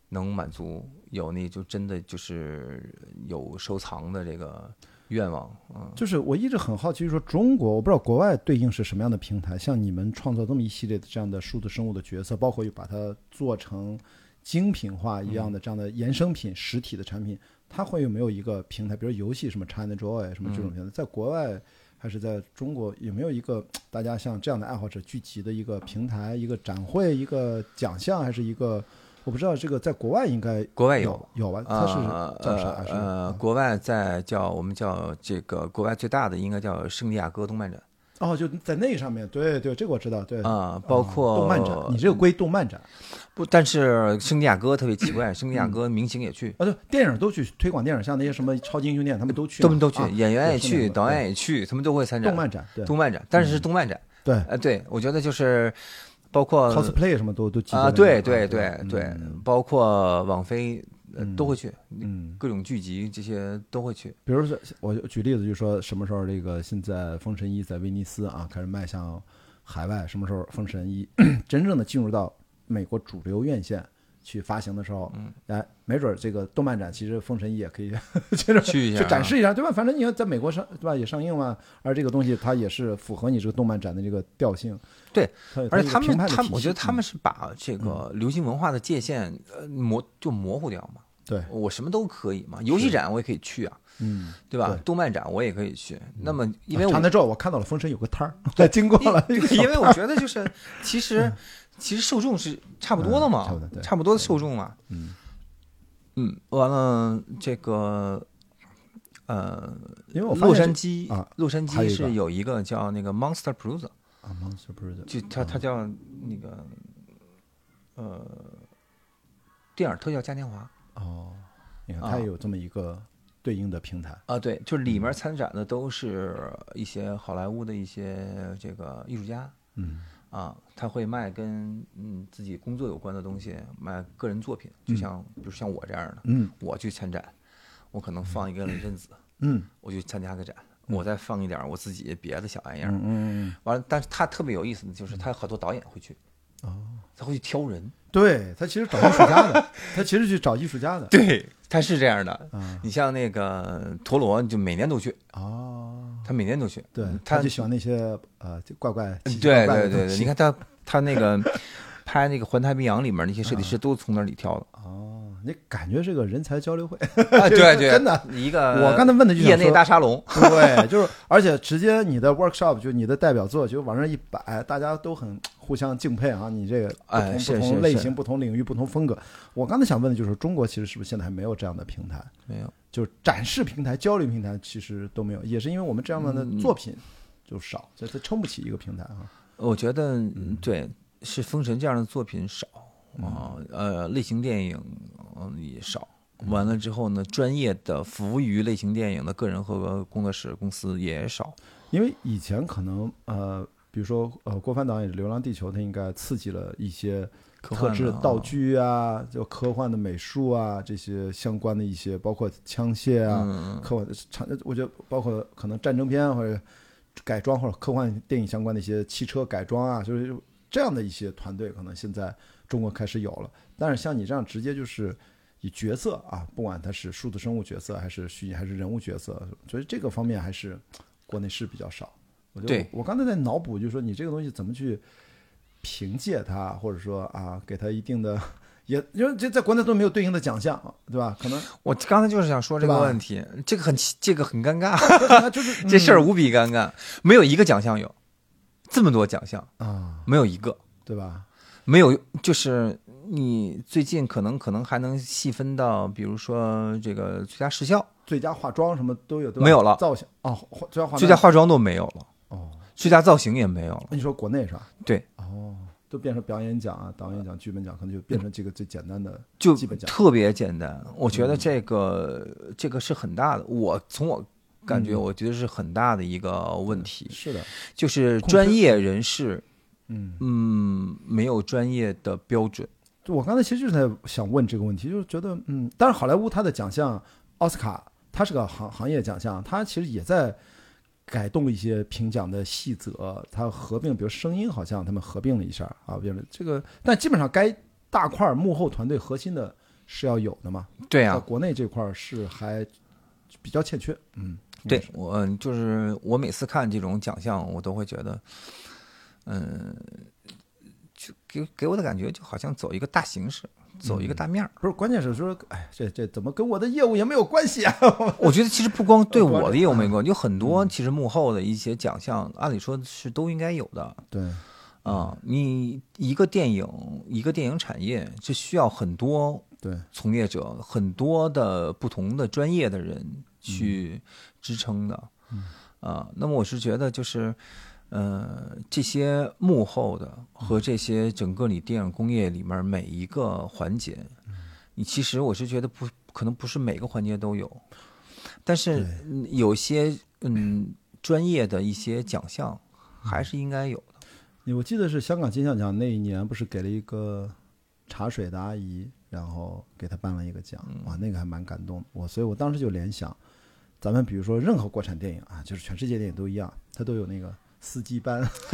能满足，有那就真的就是有收藏的这个愿望，嗯，就是我一直很好奇，就是说中国，我不知道国外对应是什么样的平台。像你们创造这么一系列的这样的数字生物的角色，包括又把它做成精品化一样的这样的衍生品、实体的产品，它会有没有一个平台，比如游戏什么 China Joy 什么这种平台，在国外还是在中国有没有一个大家像这样的爱好者聚集的一个平台、一个展会、一个奖项，还是一个？我不知道这个在国外应该国外有。有吧？它是呃叫啥？是？呃呃，国外在叫我们叫这个国外最大的应该叫圣地亚哥动漫展。哦，就在那上面，对对，这个我知道，对。啊，包括动漫展，你这个归动漫展。不，但是圣地亚哥特别奇怪，圣地亚哥明星也去。啊，对，电影都去推广电影，像那些什么超级英雄电影，他们都去，他们都去啊，演员也去，导演也去，他们都会参展。动漫展，对，动漫展，但是是动漫展，对。呃，对，我觉得就是包括 cosplay 什么都都集啊，在对对对对嗯，包括网飞都会去，嗯，各种剧集这些都会去。比如说我举例子，就说什么时候这个现在《封神一》在威尼斯啊开始迈向海外，什么时候《封神一》真正的进入到美国主流院线去发行的时候，嗯，哎，没准儿这个动漫展其实《封神一》也可以 接着去一下啊去展示一下，对吧？反正你要在美国上，对吧？也上映嘛，而这个东西它也是符合你这个动漫展的这个调性。对，而且他们他们，我觉得他们嗯是把这个流行文化的界限呃模就模糊掉嘛。对，我什么都可以嘛，游戏展我也可以去啊，嗯，对吧？动漫展我也可以去。那么因为我长在这，我看到了封神有个摊儿，经过了因为我觉得就是其实其实受众是差不多的嘛嗯差不多，差不多的受众嘛。嗯。嗯，完了这个呃，因为我发洛杉矶啊洛杉矶是有一个。叫那个 Monster Plaza，啊，Monster 不是的就它它叫那个呃电影特效嘉年华。哦，你看啊。它有这么一个对应的平台。啊，对，就是里面参展的都是一些好莱坞的一些这个艺术家。嗯。啊，他会卖跟嗯自己工作有关的东西，卖个人作品，就像比如像我这样的，嗯。我去参展，我可能放一个雷震子，嗯。我去参加个展，我再放一点我自己别的小玩意儿，嗯嗯，完了，但是他特别有意思的就是他好多导演会去，哦，他会去挑人，对他其实找艺术家的，他其实去找艺术家的。对，他是这样的。啊你像那个陀螺，就每年都去，哦，他每年都去，对，他他就喜欢那些呃就怪怪奇怪怪对对对，的你看他他那个 拍那个《环太平洋》里面那些设计师都从那里挑的。哦，你感觉是个人才交流会。啊，对 对，真的一个我刚才问的就想业内大沙龙，对，就是而且直接你的 workshop 就你的代表作就往上一摆，大家都很互相敬佩啊。你这个不哎同、不同类型、不同领域、不同风格。我刚才想问的就是，中国其实是不是现在还没有这样的平台？没有，就是展示平台、交流平台，其实都没有，也是因为我们这样的嗯作品就少，所以它撑不起一个平台啊。我觉得嗯对，是封神这样的作品少嗯啊，呃，类型电影嗯也少。完了之后呢，专业的服务于类型电影的个人和工作室公司也少。因为以前可能呃，比如说呃，郭帆导演《流浪地球》，他应该刺激了一些特科幻的制道具啊，就科幻的美术啊，这些相关的一些，包括枪械啊，嗯，科幻的长，我觉得包括可能战争片或者改装或者科幻电影相关的一些汽车改装啊，就是这样的一些团队，可能现在中国开始有了。但是像你这样直接就是以角色啊，不管他是数字生物角色还是虚拟还是人物角色，所以这个方面还是国内是比较少。我觉得对我我刚才在脑补，就是说你这个东西怎么去凭借它，或者说啊，给它一定的。也因为这在国内都没有对应的奖项，对吧？可能我刚才就是想说这个问题，这个很奇这个很尴尬，就是 这事儿嗯无比尴尬，没有一个奖项有这么多奖项，啊，没有一个。对吧？没有，就是你最近可能可能还能细分到，比如说这个最佳视效、最佳化妆什么都有，都？没有了造型哦，最佳化最佳化妆都没有了，哦，最佳造型也没有了。那你说国内是吧？对，哦，都变成表演奖啊、导演奖、剧本奖，可能就变成这个最简单的就基本奖。特别简单。我觉得这个、这个是很大的，我从我感觉，嗯我觉得是很大的一个问题，是的，就是专业人士，嗯，嗯，没有专业的标准。就我刚才其实就是在想问这个问题，就是觉得，嗯，但是好莱坞它的奖项，奥斯卡它是个行行业奖项，它其实也在改动一些评奖的细则，它合并，比如声音好像他们合并了一下啊，变成这个，但基本上该大块幕后团队核心的是要有的嘛。对啊，国内这块儿是还比较欠缺，嗯，对我嗯就是我每次看这种奖项，我都会觉得，嗯，就给给我的感觉就好像走一个大形式，走一个大面儿。不是，关键是说，哎，这这怎么跟我的业务也没有关系啊？我觉得其实不光对我的业务没嗯关系，有很多其实幕后的一些奖项，按理说是都应该有的对，啊。你一个电影，一个电影产业，这需要很多对，从业者，很多的不同的专业的人嗯去支撑的。嗯啊，那么我是觉得就是，呃，这些幕后的和这些整个你电影工业里面每一个环节，嗯你其实我是觉得不可能不是每个环节都有，但是有些嗯专业的一些奖项还是应该有的。我记得是香港金像奖那一年，不是给了一个茶水的阿姨，然后给她颁了一个奖，哇，那个还蛮感动我，所以我当时就联想，咱们比如说任何国产电影啊，就是全世界电影都一样，它都有那个司机班，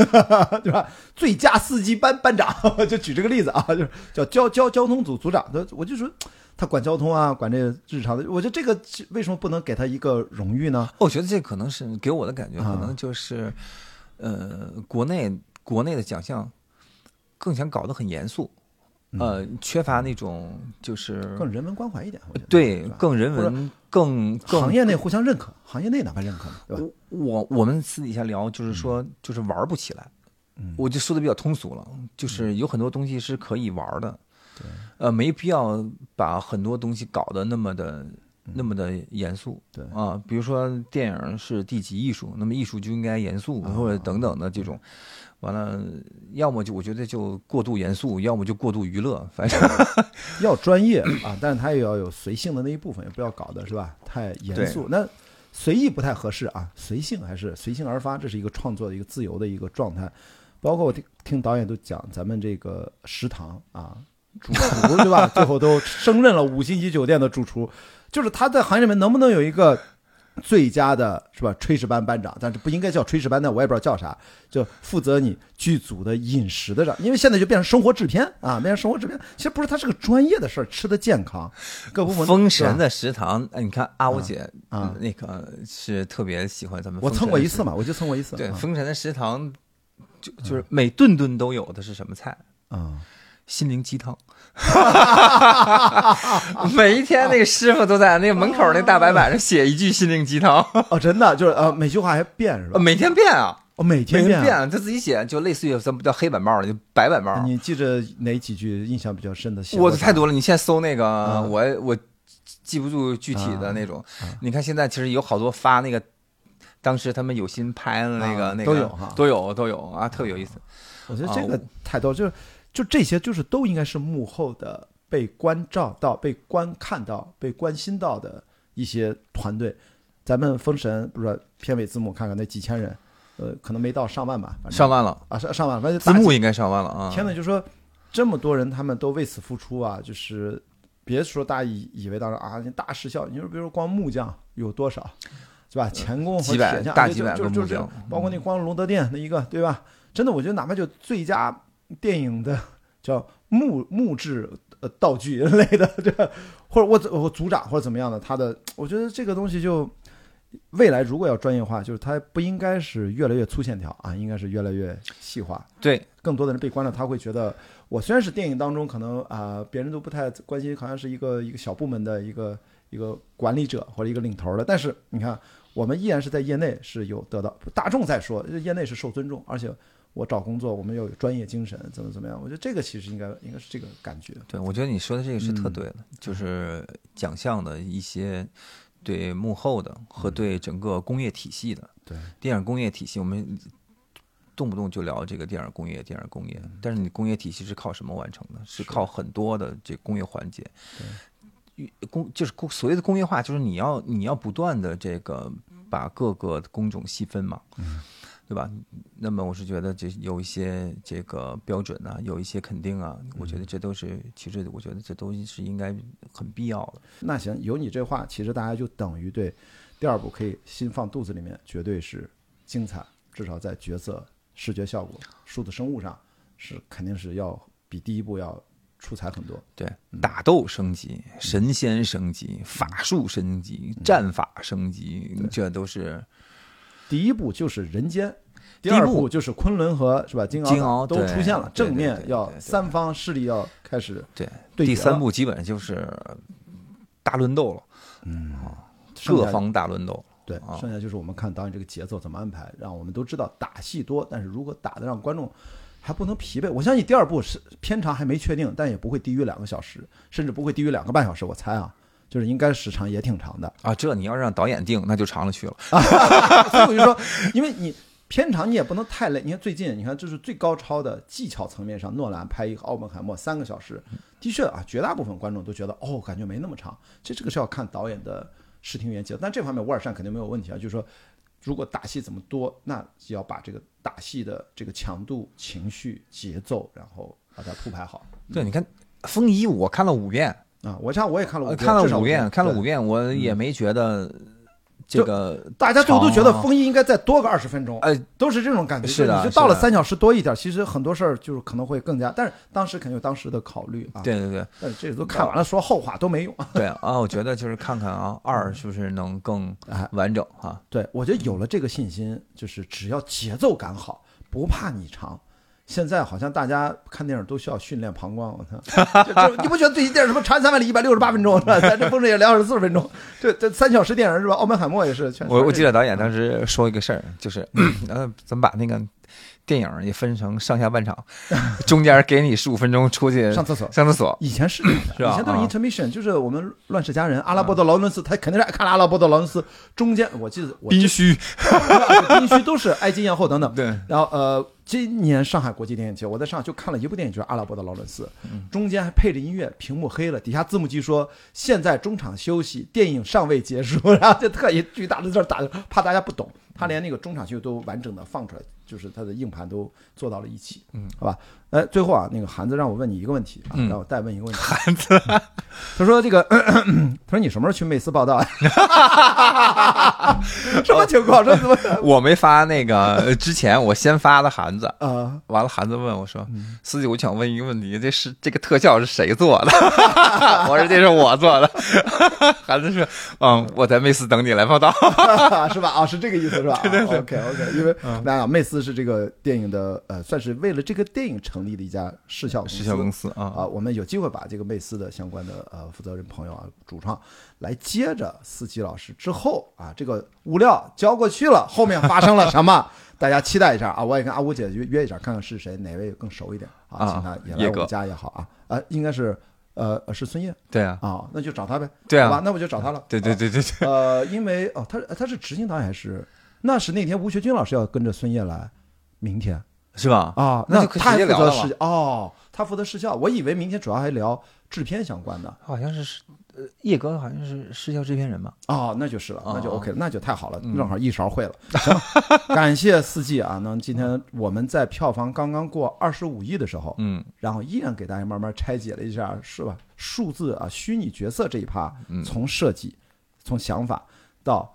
对吧？最佳司机班班长，就举这个例子啊，就是叫交交交通组组长，他我就说他管交通啊，管这个日常的，我觉得这个为什么不能给他一个荣誉呢？我觉得这可能是给我的感觉，啊可能就是，呃，国内国内的奖项更想搞得很严肃，呃，缺乏那种就是嗯更人文关怀一点，对更人文、更更行业内互相认可，行业内哪怕认可呢，对吧？我我我们私底下聊，就是说，就是玩不起来。嗯。我就说的比较通俗了，就是有很多东西是可以玩的，对，呃，没必要把很多东西搞得那么的那么的严肃。对。啊，比如说电影是第几艺术，那么艺术就应该严肃，啊或者等等的这种。完了，要么就我觉得就过度严肃，要么就过度娱乐，反正要专业啊，但是他也要有随性的那一部分，也不要搞的是吧？太严肃，那随意不太合适啊，随性还是随性而发，这是一个创作的一个自由的一个状态。包括我听听导演都讲，咱们这个食堂啊，主厨对吧？最后都升任了五星级酒店的主厨，就是他在行业里面能不能有一个最佳的是吧？炊事班班长，但是不应该叫炊事班，但我也不知道叫啥，就负责你剧组的饮食的长，因为现在就变成生活制片啊，变成生活制片，其实不是它是个专业的事儿，吃的健康，各部门封神的食堂，哎你看阿五姐啊嗯那个是特别喜欢咱们。我蹭过一次。嘛，我就蹭过一次，对，啊封神的食堂就就是每顿顿都有的是什么菜？啊，心灵鸡汤，每一天那个师傅都在那个门口那大白板上写一句心灵鸡汤，哦，真的就是呃，每句话还变是吧？每天变啊，哦，每每天变他自己写，就类似于咱们叫黑板报了，就白板报。你记着哪几句印象比较深的？我的太多了，你现在搜那个，啊我我记不住具体的那种。你看现在其实有好多发那个，当时他们有心拍的那个啊那个都有哈都有都有啊，特别有意思。啊我觉得这个太多，就是就这些，就是都应该是幕后的被关照到、被观看到、被关心到的一些团队。咱们封神不是片尾字幕，看看那几千人，呃，可能没到上万吧，上万了，啊上上万，反正字幕应该上万了啊。天呐，就说这么多人，他们都为此付出啊，就是别说大家以以为当时啊大失效，你说比如说光木匠有多少，是吧？钳工和几百铁匠就大几百就就就个木匠包括那光龙德殿那一个，对吧？真的，我觉得哪怕就最佳电影的叫木木质呃道具类的，这或者我我组长或者怎么样的，他的我觉得这个东西就未来如果要专业化，就是它不应该是越来越粗线条啊，应该是越来越细化。对，更多的人被关了，他会觉得我虽然是电影当中可能啊、别人都不太关心，好像是一个一个小部门的一个一个管理者或者一个领头的，但是你看，我们依然是在业内是有得到大众在说，业内是受尊重，而且我找工作我们要有专业精神，怎么怎么样？我觉得这个其实应该应该是这个感觉。对，我觉得你说的这个是特嗯对的，就是奖项的一些对幕后的和对整个工业体系的对，电影工业体系，我们动不动就聊这个电影工业，电影工业，但是你工业体系是靠什么完成的？是靠很多的这工业环节。与工就是工所谓的工业化，就是你要你要不断的这个把各个工种细分嘛，对吧？那么我是觉得这有一些这个标准啊，有一些肯定啊，我觉得这都是其实我觉得这都是应该很必要的。那行，有你这话，其实大家就等于对第二部可以心放肚子里面，绝对是精彩，至少在角色、视觉效果、数字生物上是肯定是要比第一部要出彩很多。对，打斗升级，神仙升级，法术升级，战法升级，这都是第一部就是人间，第二部就是昆仑和是吧？金金鳌都出现了，正面要三方势力要开始对。第三部基本上就是大乱斗了，嗯，各方大乱斗。对啊，剩下就是我们看导演这个节奏怎么安排，让我们都知道打戏多，但是如果打的让观众还不能疲惫，我相信第二部是片长还没确定，但也不会低于两个小时，甚至不会低于两个半小时，我猜啊，就是应该时长也挺长的。啊，这你要让导演定，那就长了去了。所以我就说，因为你片长你也不能太累。你看最近，你看这是最高超的技巧层面上，诺兰拍一个《奥本海默》三个小时，的确啊，绝大部分观众都觉得哦，感觉没那么长。这这个是要看导演的视听语言节，但这方面沃尔善肯定没有问题啊，就是说。如果打戏怎么多，那就要把这个打戏的这个强度、情绪、节奏，然后把它铺排好对，你看《风衣》，我看了五遍，啊。我像我也看了五看了五遍，看了五遍，我也没觉得这个大家最后都觉得长啊风衣应该再多个二十分钟，哎，都是这种感觉。是的就到了三小时多一点，其实很多事儿就是可能会更加，但是当时肯定有当时的考虑啊。，对对对但是这都看完了说后话都没用。对啊，我觉得就是看看啊，二是不是能更哎，完整哈？对我觉得有了这个信心，就是只要节奏感好，不怕你长。现在好像大家看电影都需要训练膀胱，我操！你不觉得最近电影什么《长安三万里》一百六十八分钟是吧？咱这《风筝》也两小时四十分钟，这这三小时电影是吧？奥本海默也是，全我我记得得导演当时说一个事儿，就是 呃，咱们把那个电影也分成上下半场，中间给你十五分钟出去上厕所。上厕所，以前是以前都是啊 intermission，就是我们乱世佳人阿拉伯的劳伦斯，他肯定是看了阿拉伯的劳伦斯，中间我记得我必须，必须都是埃及艳后等等。对，然后呃，今年上海国际电影节，我在上海就看了一部电影，就是阿拉伯的劳伦斯，嗯。中间还配着音乐，屏幕黑了，底下字幕机说现在中场休息，电影尚未结束，然后就特意巨大的字儿打着，怕大家不懂，他连那个中场休息都完整的放出来，就是它的硬盘都做到了一起，嗯，好吧，哎，最后啊，那个韩子让我问你一个问题啊，嗯让我再问一个问题，韩子，他说这个，他说你什么时候去妹斯报道啊？什么情况？说怎么？我没发那个呃之前，我先发的韩子，啊，完了韩子问我说：“嗯司机，我想问一个问题，这是这个特效是谁做的？” 我说：“这是我做的。”韩子说：“嗯，我在妹斯等你来报道。是吧？啊，是这个意思是吧？对对对。OK OK，因为嗯那样，妹斯是这个电影的呃，算是为了这个电影成立的一家视效”公司视效公司啊，啊，我们有机会把这个魅斯的相关的呃负责人朋友啊、主创来接着司机老师之后啊，这个物料交过去了，后面发生了什么？大家期待一下啊！我也跟阿五姐约约一下，看看是谁哪位更熟一点啊，啊请他也来我们家也好啊啊，应该是呃呃是孙烨对啊，啊，那就找他呗，对啊好吧，那我就找他了，对对啊对对对，呃，因为哦，他他是执行导演还是？那是那天吴学军老师要跟着孙烨来，明天是吧？啊，那就他负责视哦，他负责视效，我以为明天主要还聊制片相关的好像是呃，叶哥好像是视效制片人吧？哦，那就是了，那就哦 OK 了，那就太好了，嗯正好一勺会了。行，感谢四季啊，那今天我们在票房刚刚过二十五亿的时候，嗯然后依然给大家慢慢拆解了一下，是吧？数字啊，虚拟角色这一趴，嗯从设计、从想法到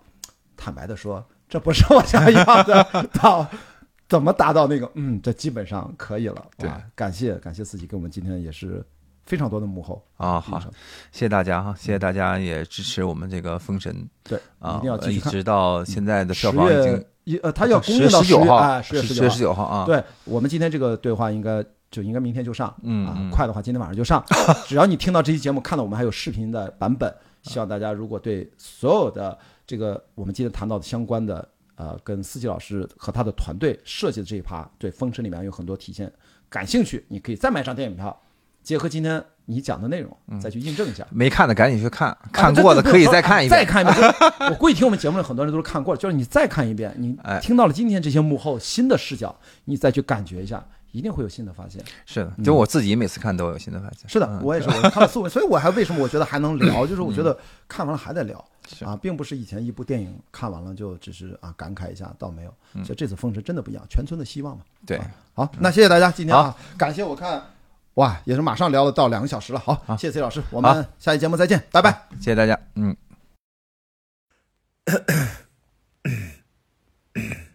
坦白的说，这不是我想要的，到怎么达到那个，嗯，这基本上可以了。对，感谢感谢自己，给我们今天也是非常多的幕后啊，好，谢谢大家哈，谢谢大家也支持我们这个《封神》对，啊，一定要。一直到现在的十票房已经月一呃，他要公映十到月，十九号，哎，十月十九号啊，对我们今天这个对话应该就应该明天就上，啊嗯嗯，快的话今天晚上就上。只要你听到这期节目，看到我们还有视频的版本，希望大家如果对所有的这个我们今天谈到的相关的呃，跟司机老师和他的团队设计的这一趴，对《封神》里面有很多体现，感兴趣，你可以再买张电影票，结合今天你讲的内容，再去印证一下。没看的赶紧去看，啊看过的可以再看一遍。再看一遍。我 估计听我们节目的很多人都是看过了，就是你再看一遍，你哎听到了今天这些幕后新的视角，你再去感觉一下，一定会有新的发现。是的，就我自己每次看都有新的发现。是的，嗯我也是，我看了四五，所以我还为什么我觉得还能聊，就是我觉得看完了还得聊是啊，并不是以前一部电影看完了就只是啊感慨一下，倒没有。嗯所以这次《封神》真的不一样，全村的希望嘛。对，好，那谢谢大家今天啊，感谢我看，哇，也是马上聊了到两个小时了。好，好谢谢崔老师，我们下期节目再见，拜拜。谢谢大家，嗯。